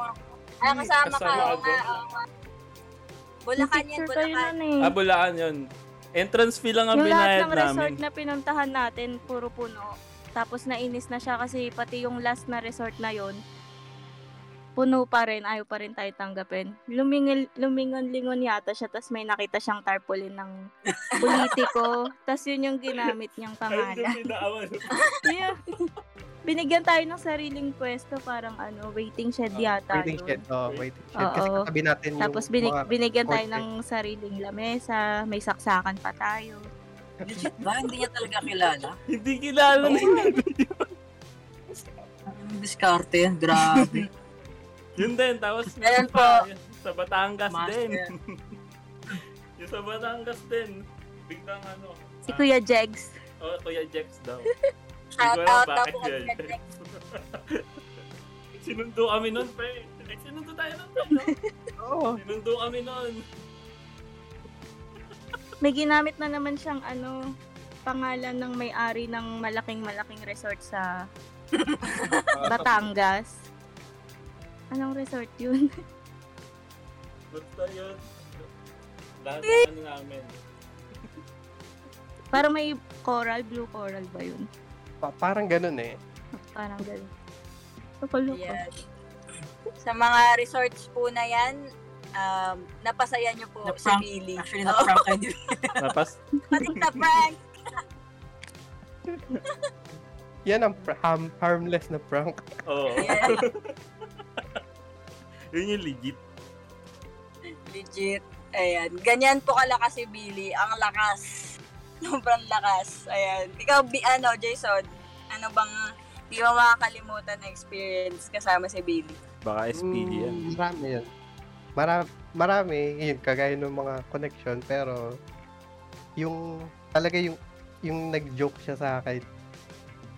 Ah, kasama ka. Kasama Oo ako. oo nga. Bulacan kayo Bulacan. eh. Ah, Bulaan yun. Entrance fee lang ang Yung lahat binayad ng resort namin. na pinuntahan natin, puro puno. Tapos nainis na siya kasi pati yung last na resort na yon puno pa rin, ayaw pa rin tayo tanggapin. Lumingil, lumingon-lingon yata siya, tapos may nakita siyang tarpaulin ng politiko. tapos yun yung ginamit niyang pangalan. Yeah. Binigyan tayo ng sariling pwesto, parang ano, waiting shed yata Waiting yun. shed. Oh, waiting shed. Kasi Oo. katabi natin yung Tapos binig, mga binigyan tayo ng sariling lamesa, may saksakan pa tayo. legit ba hindi niya talaga kilala Hindi kilala na yun. ang diskarte yan grabe Yun din. Tapos pa, yun sa Batangas Master. din. yung sa Batangas din. Biglang ano. Si Kuya Jegs. Oh, Kuya Jex daw. Shout out daw po kay. Kuya Jex. Sinundo kami nun, pre. Ay, sinundo tayo nun, pre. no? Oo. Sinundo kami nun. May ginamit na naman siyang ano, pangalan ng may-ari ng malaking-malaking resort sa Ah, Batangas. Anong resort yun? Basta yun. Lahat ng ano namin. Parang may coral, blue coral ba yun? pa- parang ganun eh. Parang gano'n. Loko-loko. Ayan. Sa mga resorts po na yan, um, napasaya nyo po si Na-prank. Billy. Actually, na-prank kayo din. Tapos, pati na prank. Yan ang pr- harm- harmless na prank. oo. Ayan, Yun yung legit. legit. Ayan. Ganyan po kalakas si Billy. Ang lakas. Sobrang lakas. Ayan. Ikaw, Bi- ano, Jason, ano bang di mo makakalimutan na experience kasama si Billy? Baka SPD yan. Mm, Marami yan. Marami, marami, yun, kagaya ng mga connection, pero yung, talaga yung, yung nag-joke siya sa akin.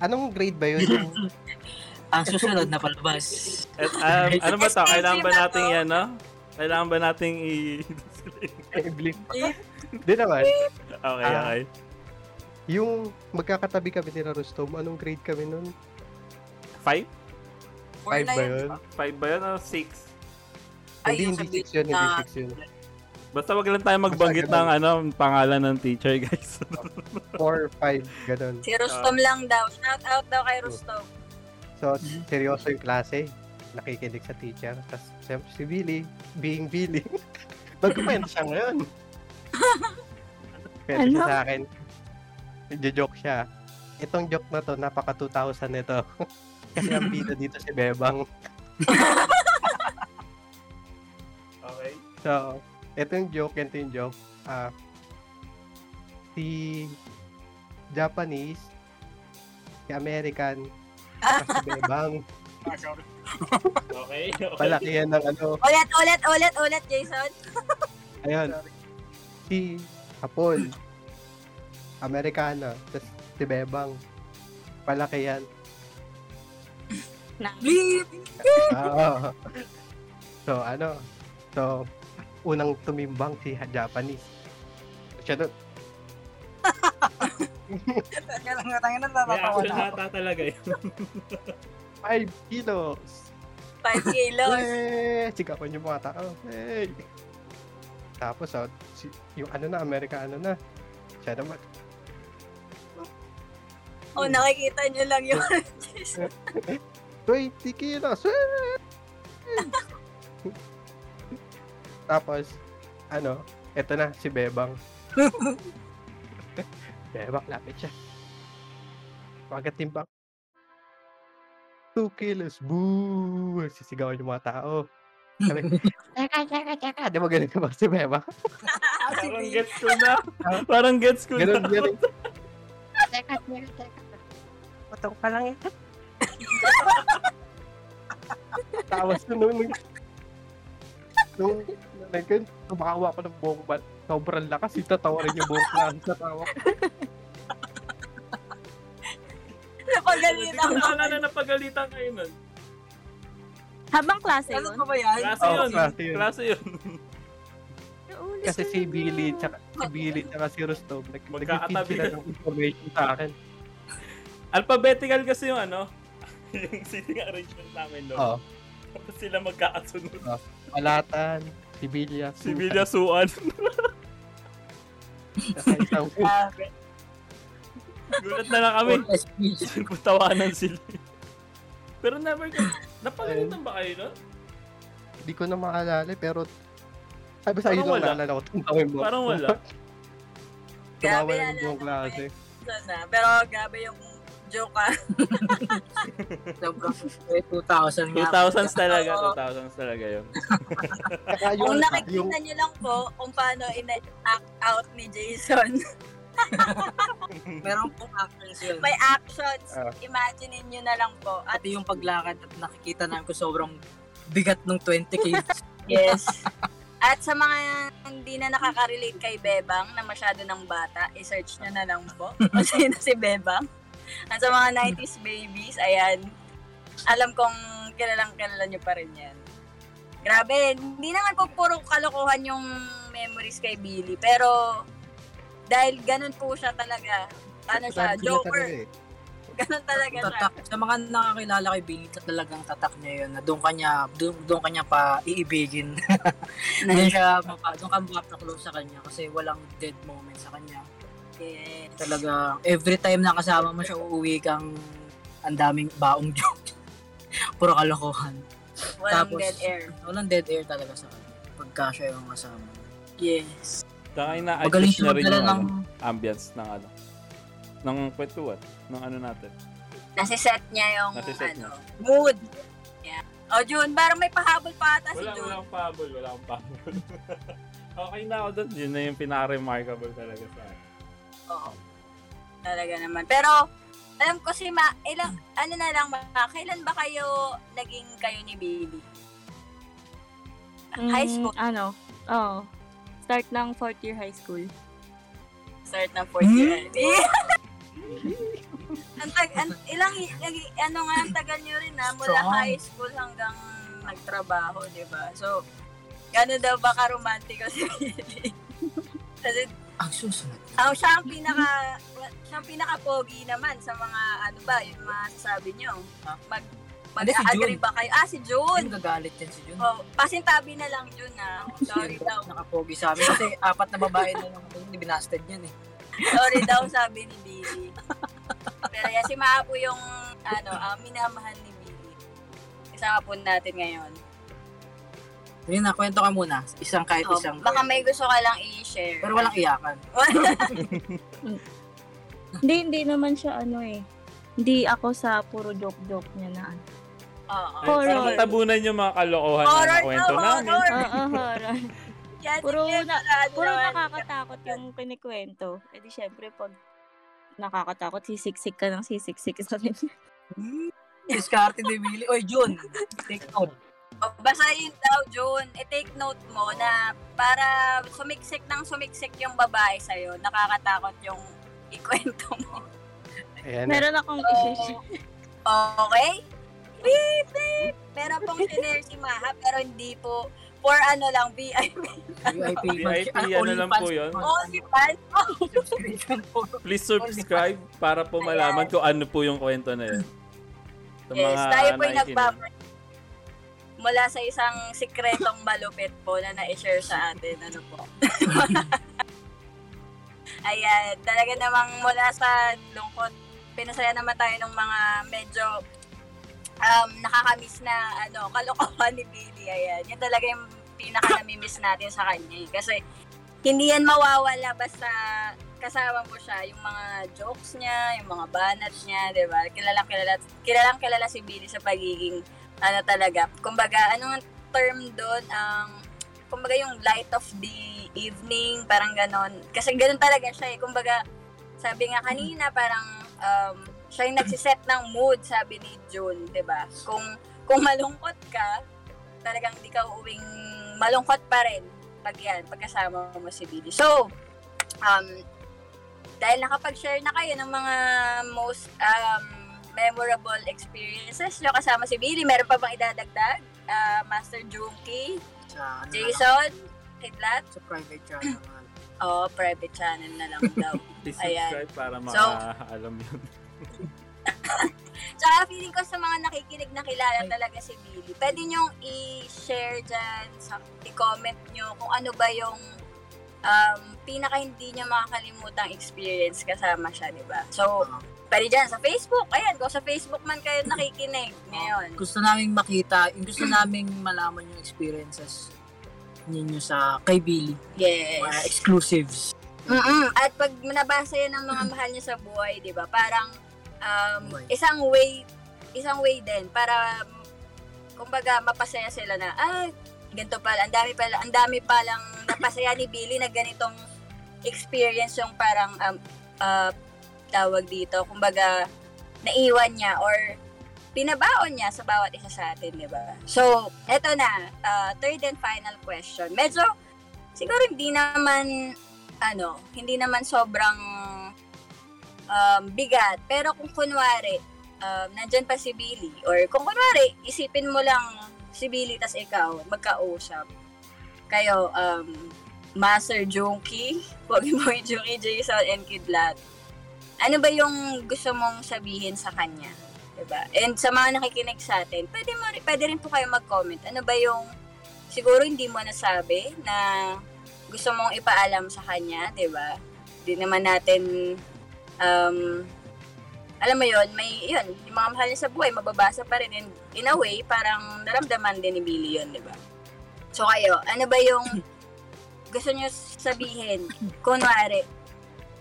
Anong grade ba yun? Ang susunod na palabas. At, um, ano ba to? Kailangan ba nating yan, no? Kailangan ba nating i... blink. Di naman. okay, Ah. okay. Yung magkakatabi kami ni Rustom, anong grade kami nun? Five? Five ba yun. Five ba yun o six? Ay, hindi, hindi six yun, hindi six yun. Basta wag lang tayo magbanggit ng ano, pangalan ng teacher, guys. Four, five, ganun. Si Rustom lang daw. Shout out daw kay Rustom. So, seryoso yung klase. Nakikinig sa teacher. Tapos, siyempre si Billy, being Billy, nagkukwento siya ngayon. Kwento siya Ano? sa akin. Nagjo-joke siya. Itong joke na to, napaka 2000 nito. Kasi ang bida dito si Bebang. okay. So, ito yung joke, ito yung joke. Ah, si Japanese, si American, Bebang. Okay, okay. Palaki yan ng ano, Ulit, ulit, ulit, ulit, Jason. Ayun. Si Hapon. Amerikana. Tapos si Bebang. Palaki yan. Na, Bleep! Oo. so, ano. So, unang tumimbang si Japanese. Siya doon. Kaya lang, tangin na, May natatawa na ako. nata talaga yun. 5 kilos. 5 kilos. Eh, sigawan yung mga tao. Hey. Tapos, oh, si, yung ano na, Amerikano na. Siya naman. Oh, nakikita nyo lang yung Jason. 20 kilos. Eh! Tapos, ano, eto na, si Bebang. Bebang, lapit siya. Pagkatimbang. 2 kilos. Boo! Sisigawan yung mga tao. Sabi, teka, teka, teka. Di ba ganun ba si Bebang? Parang gets ko na. Parang gets ko Ganun, na. ganun. Teka, teka, teka. Patong ka lang eh. Tapos nung nung nung nung kumakawa ko ng buong ban, sobrang lakas, itatawa rin yung buong klase sa tawa. Napagalitan Hindi ko naalala na pagalitan kayo nun. habang klase yun? ba yan? Klase Oo, yun. klase yun. Klase yun. Kasi si Billy, tsaka, si Billy, tsaka si Rostov, nag, nag-feed sila na. ng information sa akin. Alphabetical kasi yung ano, yung seating arrangement namin doon. Oo. Tapos sila magkakasunod. Palatan, si Billy, Si Villa Suan. Grabe. Gulat na lang kami. Nagpatawanan sila. Pero never ka, napagalitan ba kayo nun? hindi ko na maalala, pero ay, basta yun lang naalala ko. Parang wala. Tumawa ng buong klase. na. Pero grabe yung joke ah. Sobrang eh, 2,000 nga. 2000s talaga, Oo. 2000s talaga yun. Saka Kung yung, nakikita yung, nyo lang po kung paano ina-act out ni Jason. Meron pong actions yun. May actions. Ah. Imagine nyo na lang po. At Pati yung paglakad at nakikita namin ko sobrang bigat ng 20 kilos. yes. At sa mga hindi na nakaka-relate kay Bebang na masyado ng bata, i-search nyo na lang po kung sino si Bebang. At sa mga 90s babies, ayan, alam kong kilalang kilala nyo pa rin yan. Grabe, hindi naman po puro kalokohan yung memories kay Billy, pero dahil ganun po siya talaga, ano siya, joker. talaga eh. Ganun talaga siya. tatak sa mga nakakilala kay Billy talagang tatak niya yun na doon kanya doon, doon kanya pa iibigin doon siya mapa, doon ka mapapa-close sa kanya kasi walang dead moment sa kanya Yes. talaga every time na kasama mo siya uuwi kang ang daming baong joke puro kalokohan Walang Tapos, dead air. walang dead air talaga sa kanya pagka siya yung kasama Yes. Magaling ina-adjust siya na rin yung ng ano, ambience ng ano, ng kwentuhan, ng ano natin. Nasiset niya yung Nasiset ano, mood. Yeah. O, Jun, parang may pahabol pa ata si Wala, Jun. walang pabol, wala akong pabol. okay na ako doon, yun na yung pinaka-remarkable talaga sa akin. Oo. Talaga naman. Pero, alam ko si Ma, ilang, ano na lang, Ma, kailan ba kayo naging kayo ni? High Mm, school. Ano? Oo. Start ng fourth year high school. Start ng fourth year. ang tag, an, ilang, ano nga, ang tagal nyo rin na, mula Strong. high school hanggang nagtrabaho, di ba? So, ano daw ba ka-romantiko si Billy? Kasi, ang susunod ang siya ang pinaka, siya ang pinaka-pogi naman sa mga, ano ba, yung mga sasabi nyo. Ah. Mag, si mag-agree Jun. ba kayo? Ah, si Jun! Yung gagalit yan si Jun Oh, pasintabi na lang Jun na. Sorry daw. nakapogi sa amin kasi apat na babae na lang hindi binasted yan eh Sorry daw sabi ni Billy. Pero yan, si Maa po yung ano, ah, minamahal ni Billy. Kasama po natin ngayon. Yun na kwento ka muna isang kahit Oh, isang baka may gusto ka lang i-share. pero walang iyakan Hindi, hindi naman siya ano eh. Hindi ako sa puro joke-joke niya na ano. Oo. Horror. Para matabunan yung mga kalokohan Horror na kwento daw, namin. horror. Oo, horror. Yan, Puro na- Puro nakakatakot yung kinikwento. E di syempre pag nakakatakot, sisiksik ka ng sisiksik sa rin. diskarte ni Billy oy Jun take note O, Basta yun daw, June, i-take note mo na para sumiksik ng sumiksik yung babae sa'yo, nakakatakot yung ikwento mo. Ayan na. Meron akong isi Okay? Beep, beep. Meron pong sinare si Maha, pero hindi po for ano lang, VIP. VIP VIP, Ah, ano lang po yun? Only fans. po Please subscribe para po malaman kung ano po yung kwento na yun. Sa Yes, tayo po yung nakikinig. Mula sa isang sikretong malupit po na na-share sa atin. Ano po? Ayan, talaga namang mula sa lungkot, pinasaya naman tayo ng mga medyo um, nakakamiss na ano, kalokohan ni Billy. Ayan, yan talaga yung pinaka namimiss natin sa kanya. eh. Kasi hindi yan mawawala basta kasama mo siya, yung mga jokes niya, yung mga banat niya, di ba? Kilalang kilala, kilalang kilala si Billy sa pagiging, ano talaga, kumbaga, anong term doon, ang, kumbaga yung light of the evening, parang ganon. Kasi ganon talaga siya eh. Kumbaga, sabi nga kanina, parang, um, siya yung nagsiset ng mood, sabi ni June, ba? Kung, kung malungkot ka, talagang di ka uuwing malungkot pa rin pag yan, pagkasama mo si Billy. So, um, dahil nakapag-share na kayo ng mga most um, memorable experiences nyo kasama si Billy, meron pa bang idadagdag? Ah, Master Junkie, sa, Jason, Kidlat? sa private channel naman. Oo, private channel na lang daw. Please Ayan. subscribe para So- makaalam yun. Tsaka feeling ko sa mga nakikinig na kilala talaga si Billy, pwede nyong i-share dyan, sa, i-comment nyo kung ano ba yung um, pinaka hindi niya makakalimutang experience kasama siya, di ba? So, pwede dyan sa Facebook. Ayan, kung sa Facebook man kayo nakikinig ngayon. gusto naming makita gusto naming malaman yung experiences ninyo sa kay Billy mga Yes. exclusives mm At pag nabasa yan ng mga mahal niya sa buhay, di ba? Parang um, Buhay. isang way, isang way din para kumbaga mapasaya sila na, ah, ganito pala, ang dami pala, ang dami palang napasaya ni Billy na ganitong experience yung parang um, ah, tawag dito, kumbaga naiwan niya or pinabaon niya sa bawat isa sa atin, di ba? So, eto na, ah, third and final question. Medyo, siguro hindi naman, ano, hindi naman sobrang um, bigat. Pero kung kunwari, um, nandyan pa si Billy, or kung kunwari, isipin mo lang si Billy tas ikaw, magkausap. Kayo, um, Master Junkie, Pogi Boy Junkie, Jason, and Kidlat. Ano ba yung gusto mong sabihin sa kanya? 'Di ba? And sa mga nakikinig sa atin, pwede, mo, pwede rin po kayo mag-comment. Ano ba yung siguro hindi mo nasabi na gusto mong ipaalam sa kanya, 'di ba? Di naman natin um, alam mo yon may yun, yung mga mahal niya sa buhay, mababasa pa rin. And in a way, parang naramdaman din ni Billy yun, di ba? So kayo, ano ba yung gusto niyo sabihin? Kunwari,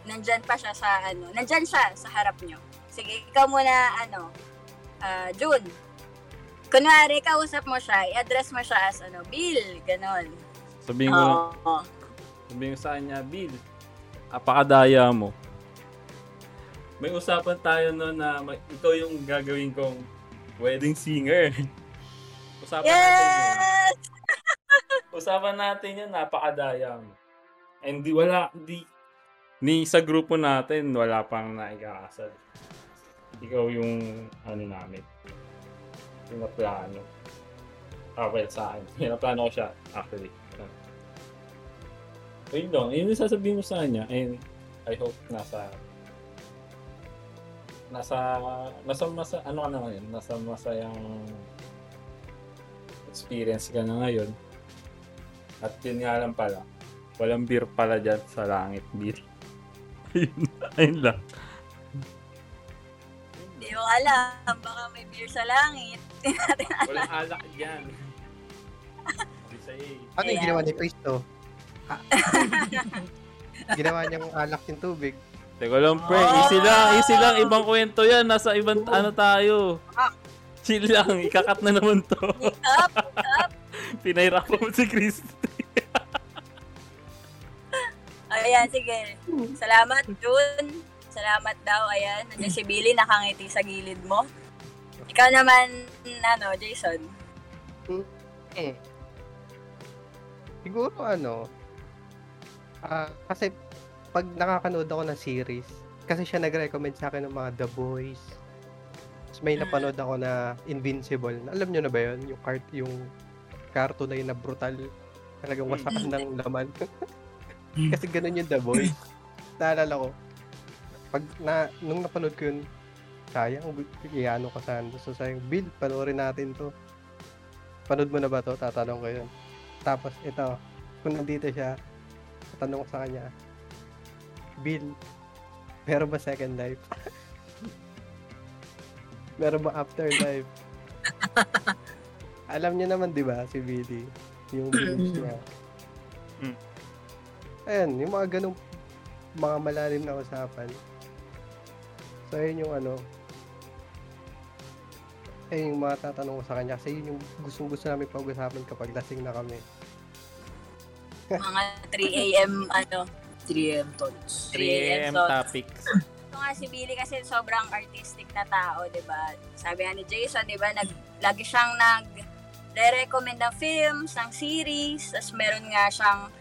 nandyan pa siya sa ano, nandyan siya sa harap niyo. Sige, ikaw muna, ano, ah June. Kunwari, kausap mo siya, i-address mo siya as, ano, Bill, ganon. Sabihin ko, Oo. sabihin ko sa kanya, Bill, apakadaya mo. May usapan tayo no na ma- ikaw yung gagawin kong wedding singer. Usapan natin yun. Yes! Usapan natin yun, napakadaya mo. And di wala, di, ni sa grupo natin, wala pang naikakasal. Ikaw yung, ano namin, pinaplano. Ah, well, sa akin. Pinaplano ko siya, actually. Ayun lang, yun yung sasabihin mo sa kanya. And I hope nasa nasa nasa masa ano ka na ngayon nasa masayang experience ka na ngayon at yun nga lang pala walang beer pala dyan sa langit beer ayun, ayun lang Hindi ko alam, baka may beer sa langit. walang alak dyan Sabi sa'yo eh. Ano yung ginawa ni Cristo? Ah. ginawa niyang alak yung tubig. Teka lang, pre. Easy lang. Easy lang. Ibang kwento yan. Nasa ibang ano tayo. Chill lang. Ikakat na naman to. Up, Pinahirapan mo si Chris. Ayan, sige. Salamat, Jun. Salamat daw. Ayan, nandiyan si Billy, nakangiti sa gilid mo. Ikaw naman, ano, Jason. Eh. Siguro ano, ah kasi pag nakakanood ako ng series, kasi siya nag-recommend sa akin ng mga The Boys. Tapos may napanood ako na Invincible. Alam nyo na ba yun? Yung cart, yung cartoon na yun na brutal. Talagang wasakan ng laman. kasi ganun yung The Boys. Naalala ko. Pag na, nung napanood ko yun, sayang, iano ka sana. So sayang, Bill, panoorin natin to. Panood mo na ba to? Tatanong ko yun. Tapos ito, kung nandito siya, tatanong ko sa kanya, Bill, meron ba second life? meron ba afterlife? Alam niya naman, di ba, si Billy? Yung beliefs niya. Ayan, yung mga ganong mga malalim na usapan. So, ayun yung ano, ayun yung mga tatanong ko sa kanya kasi yun yung gustong gusto namin pag-usapan kapag lasing na kami. Mga 3 a.m. ano. 3M thoughts. 3 3M so- topics. Ito nga si Billy kasi sobrang artistic na tao, di ba? Sabi nga ni Jason, di ba, nag, lagi siyang nag recommend ng films, ng series, tapos meron nga siyang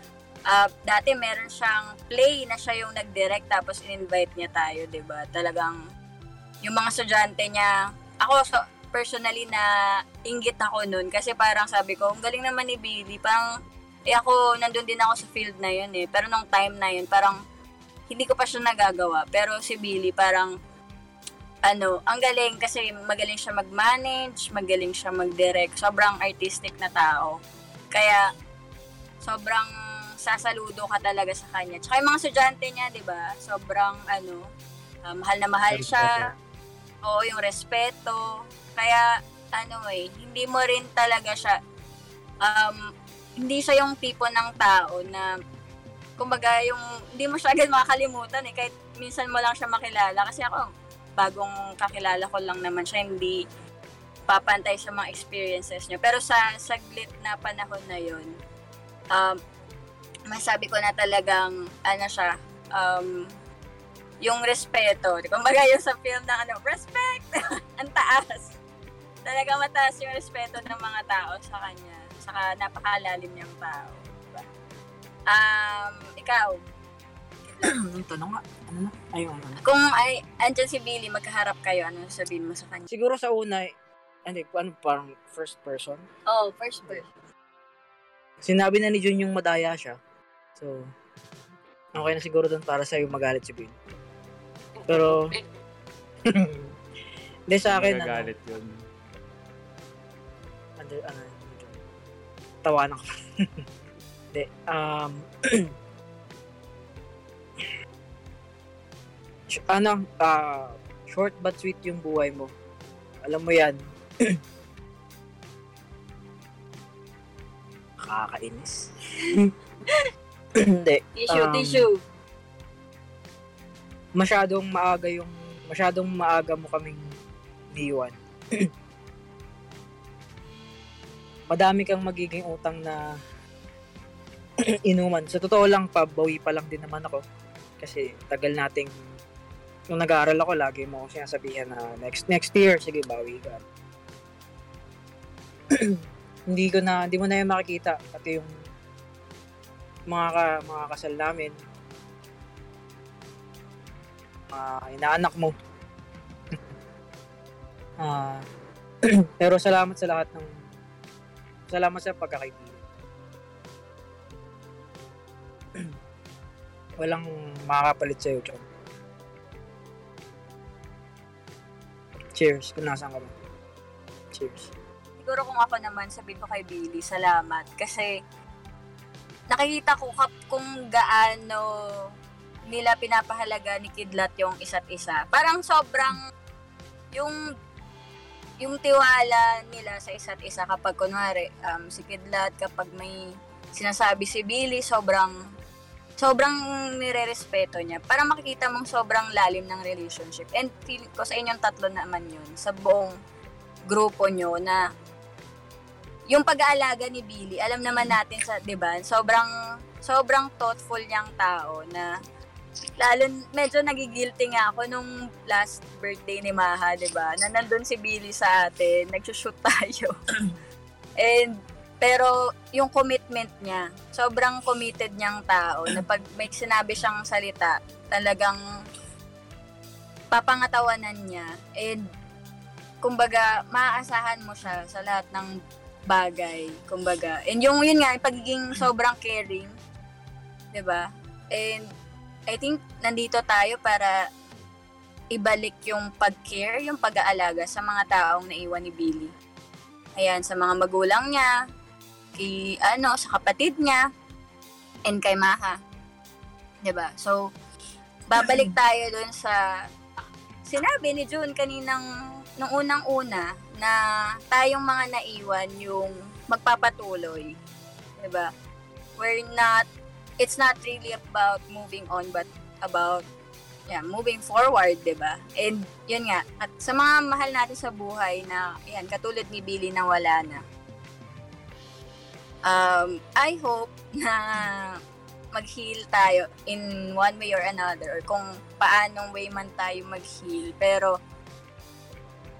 ah, dati meron siyang play na siya yung nag-direct tapos in-invite niya tayo, 'di ba? Talagang yung mga estudyante niya, ako so, personally na inggit ako nun kasi parang sabi ko, ang galing naman ni Billy, parang eh ako nandun din ako sa field na yun eh. Pero nung time na yun, parang hindi ko pa siya nagagawa. Pero si Billy parang ano, ang galing kasi magaling siya mag-manage, magaling siya mag-direct, sobrang artistic na tao. Kaya sobrang sasaludo ka talaga sa kanya. Tsaka yung mga estudyante niya, 'di ba? Sobrang ano, ah, mahal na mahal siya. Oo, yung respeto. Kaya ano eh, hindi mo rin talaga siya um hindi siya yung tipo ng tao na kumbaga yung hindi mo siya agad makakalimutan eh kahit minsan mo lang siya makilala kasi ako bagong kakilala ko lang naman siya hindi papantay sa mga experiences niya pero sa saglit na panahon na yun um masabi ko na talagang ano siya um yung respeto kumbaga yung sa film na ano respect ang taas talaga mataas yung respeto ng mga tao sa kanya saka napakalalim niyang tao diba? um ikaw Yung tanong nga, ano na? Ayun, ano. Kung ay andyan si Billy, magkaharap kayo, ano sabihin mo sa kanya? Siguro sa una, hindi, ano, parang first person. Oh, first person. Sinabi na ni Jun yung madaya siya. So, okay na siguro doon para sa'yo magalit si Bill. Pero, hindi sa akin, ano, Nagagalit yun. ano, ano, tawanan ko. Hindi, um, sh- ano, ah, short but sweet yung buhay mo. Alam mo yan. Kakainis. Hindi. Tissue, Um, tissue. masyadong maaga yung masyadong maaga mo kaming niwan. Madami kang magiging utang na inuman. Sa totoo lang, pabawi pa lang din naman ako. Kasi tagal nating nung nag-aaral ako, lagi mo ako sinasabihan na next next year, sige, bawi ka. hindi ko na, hindi mo na yung makikita. Pati yung mga, ka, mga kasal namin, mga inaanak mo. Ah, pero salamat sa lahat ng salamat sa pagkakaibigan. Walang makakapalit sa'yo, John. Cheers, kung nasaan ka ba. Cheers. Siguro kung ako naman, sabihin ko kay Billy, salamat. Kasi nakikita ko kung gaano nila pinapahalaga ni Kidlat yung isa't isa. Parang sobrang yung yung tiwala nila sa isa't isa kapag kunwari um, si Kidlat kapag may sinasabi si Billy sobrang sobrang nire-respeto niya. Para makikita mong sobrang lalim ng relationship. And feel ko sa inyong tatlo naman yun, sa buong grupo nyo na yung pag-aalaga ni Billy, alam naman natin sa, 'di ba? Sobrang sobrang thoughtful niyang tao na lalo medyo nagigilty nga ako nung last birthday ni Maha, 'di ba? Na nandun si Billy sa atin, nagsushoot tayo. And pero yung commitment niya, sobrang committed niyang tao na pag may sinabi siyang salita, talagang papangatawanan niya and kumbaga maaasahan mo siya sa lahat ng bagay, kumbaga. And yung yun nga, yung pagiging sobrang caring, 'di ba? And I think nandito tayo para ibalik yung pag-care, yung pag-aalaga sa mga taong naiwan ni Billy. Ayan, sa mga magulang niya, kay ano, sa kapatid niya, and kay Maha. 'Di ba? So, babalik tayo dun sa sinabi ni June kaninang nung unang-una na tayong mga naiwan yung magpapatuloy. 'Di ba? We're not it's not really about moving on but about yeah, moving forward, 'di ba? And yun nga, at sa mga mahal natin sa buhay na yan katulad ni Billy na wala na. Um, I hope na mag-heal tayo in one way or another or kung paanong way man tayo mag-heal. Pero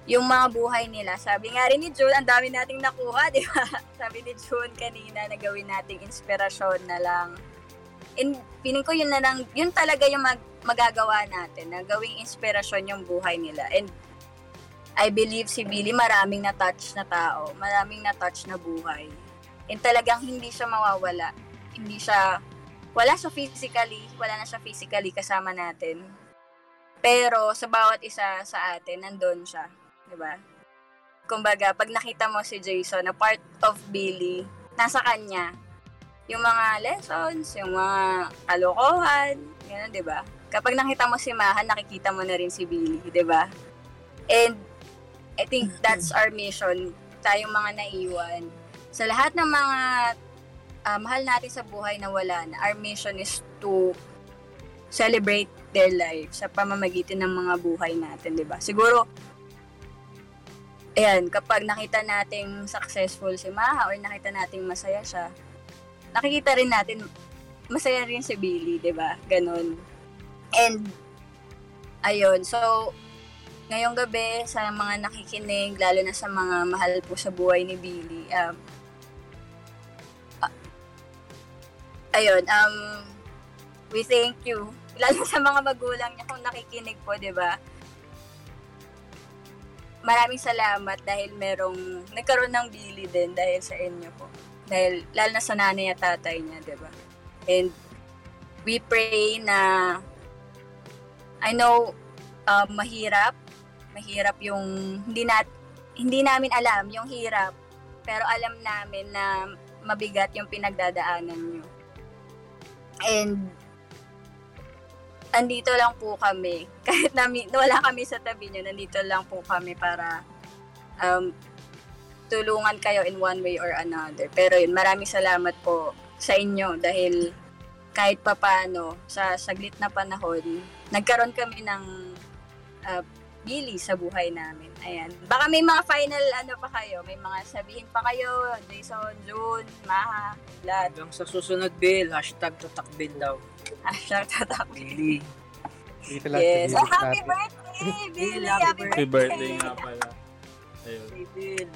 yung mga buhay nila, sabi nga rin ni June, ang dami nating nakuha, di ba? Sabi ni June kanina na gawin nating inspirasyon na lang. And feeling ko yun na lang, yun talaga yung mag, magagawa natin, na gawing inspirasyon yung buhay nila. And I believe si Billy maraming na-touch na tao, maraming na-touch na buhay. And talagang hindi siya mawawala. Hindi siya, wala siya physically, wala na siya physically kasama natin. Pero sa bawat isa sa atin, nandun siya. 'Di ba? Kumbaga, pag nakita mo si Jason na part of Billy, nasa kanya yung mga lessons, yung mga kalokohan, gano'n, 'di ba? Kapag nakita mo si Mahan, nakikita mo na rin si Billy, 'di ba? And I think that's our mission, tayong mga naiwan. Sa lahat ng mga ah, mahal natin sa buhay na wala na, our mission is to celebrate their lives sa pamamagitan ng mga buhay natin, 'di ba? Siguro ayan, kapag nakita nating successful si Maha or nakita nating masaya siya, nakikita rin natin masaya rin si Billy, 'di ba? Ganon. And ayun, so ngayong gabi sa mga nakikinig, lalo na sa mga mahal po sa buhay ni Billy, um, ah, ayun, um, we thank you. Lalo sa mga magulang niya kung nakikinig po, 'di ba? Maraming salamat dahil merong nagkaroon ng Billy din dahil sa inyo po. Dahil lalo na sa nanay at tatay niya, 'di ba? And we pray na I know um, mahirap. Mahirap yung hindi nat hindi namin alam yung hirap. Pero alam namin na mabigat yung pinagdadaanan nyo. And andito lang po kami. Kahit namin, wala kami sa tabi nyo, nandito lang po kami para um, tulungan kayo in one way or another. Pero yun, maraming salamat po sa inyo dahil kahit papano sa saglit na panahon, nagkaroon kami ng uh, bili sa buhay namin. Ayan. Baka may mga final ano pa kayo, may mga sabihin pa kayo, Jason, June, Maha, lahat. Hanggang sa susunod, Bill. Hashtag tatak Bill daw. Hashtag tatak. Billy. Yes. Oh, happy birthday, Billy! Happy Happy Happy birthday nga pala. Ayun. Hey, Bill.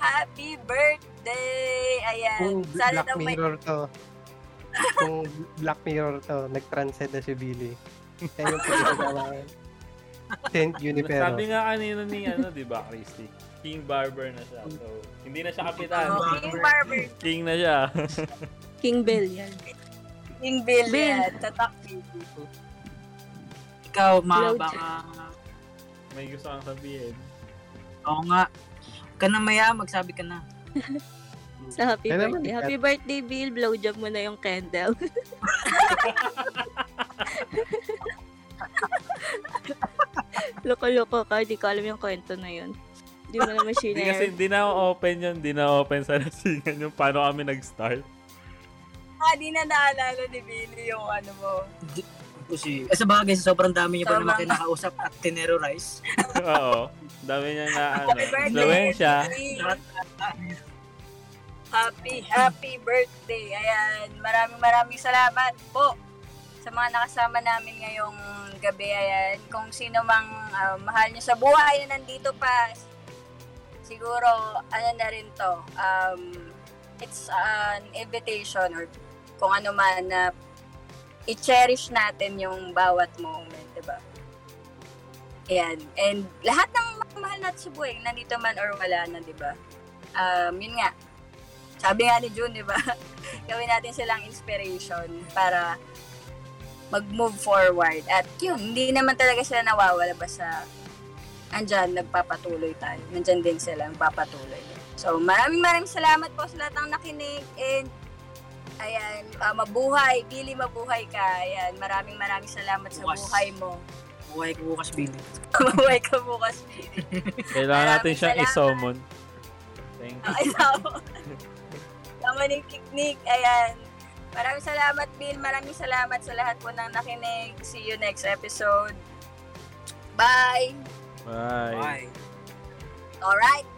Happy birthday! Ayan. Kung Sana Black daw may... Mirror to, kung Black Mirror to, nag-transcend na si Billy. Kaya yung pinagagawa. Saint Junipero. Sabi nga kanina ni ano, 'di ba, Christy? King Barber na siya. So, hindi na siya kapitan. Oh, King Barber. King na siya. King Bill yan. King Bill. Bill. Yan. Tatak Bill. Ikaw, Ma, baka... May gusto kang sabihin. Oo nga. Ka na maya, magsabi ka na. Sa happy Kaya naman, birthday. ikat. Happy birthday, Bill. Blowjob mo na yung candle. Loko-loko ka. Di ko alam yung kwento na yun. Di mo naman Hindi kasi hindi na open yun, hindi na open sa nasingan yung paano kami nag-start. Ah, di na naalala ni Billy yung ano mo. Kasi, eh, sa bagay, sa sobrang dami niyo pa naman kinakausap at tinerorize. Oo. Dami niya na ano, Happy birthday, influensya. Happy, happy birthday. Ayan, maraming maraming salamat po sa mga nakasama namin ngayong gabi. Ayan, kung sino mang ah, mahal nyo sa buhay na nandito pa, siguro, ano na rin to, um, it's an invitation or kung ano man na i-cherish natin yung bawat moment, di ba? Ayan. And lahat ng mahal natin sa buhay, nandito man or wala na, di ba? Um, yun nga, sabi nga ni June, di ba? Gawin natin silang inspiration para mag-move forward. At yun, hindi naman talaga sila nawawala basta andyan, nagpapatuloy tayo. Nandyan din sila, nagpapatuloy. So, maraming maraming salamat po sa lahat ng nakinig and ayan, ah, mabuhay. Billy, mabuhay ka. Ayan, maraming maraming salamat sa Bukas. buhay mo. Buhay ko bukas, Billy. mabuhay ka bukas, Billy. Kailangan natin siyang salamat. isomon. Thank you. Okay, tama. Tama ng picnic. Ayan. Maraming salamat, Bill. Maraming salamat sa lahat po ng nakinig. See you next episode. Bye! Bye. Bye. Alright.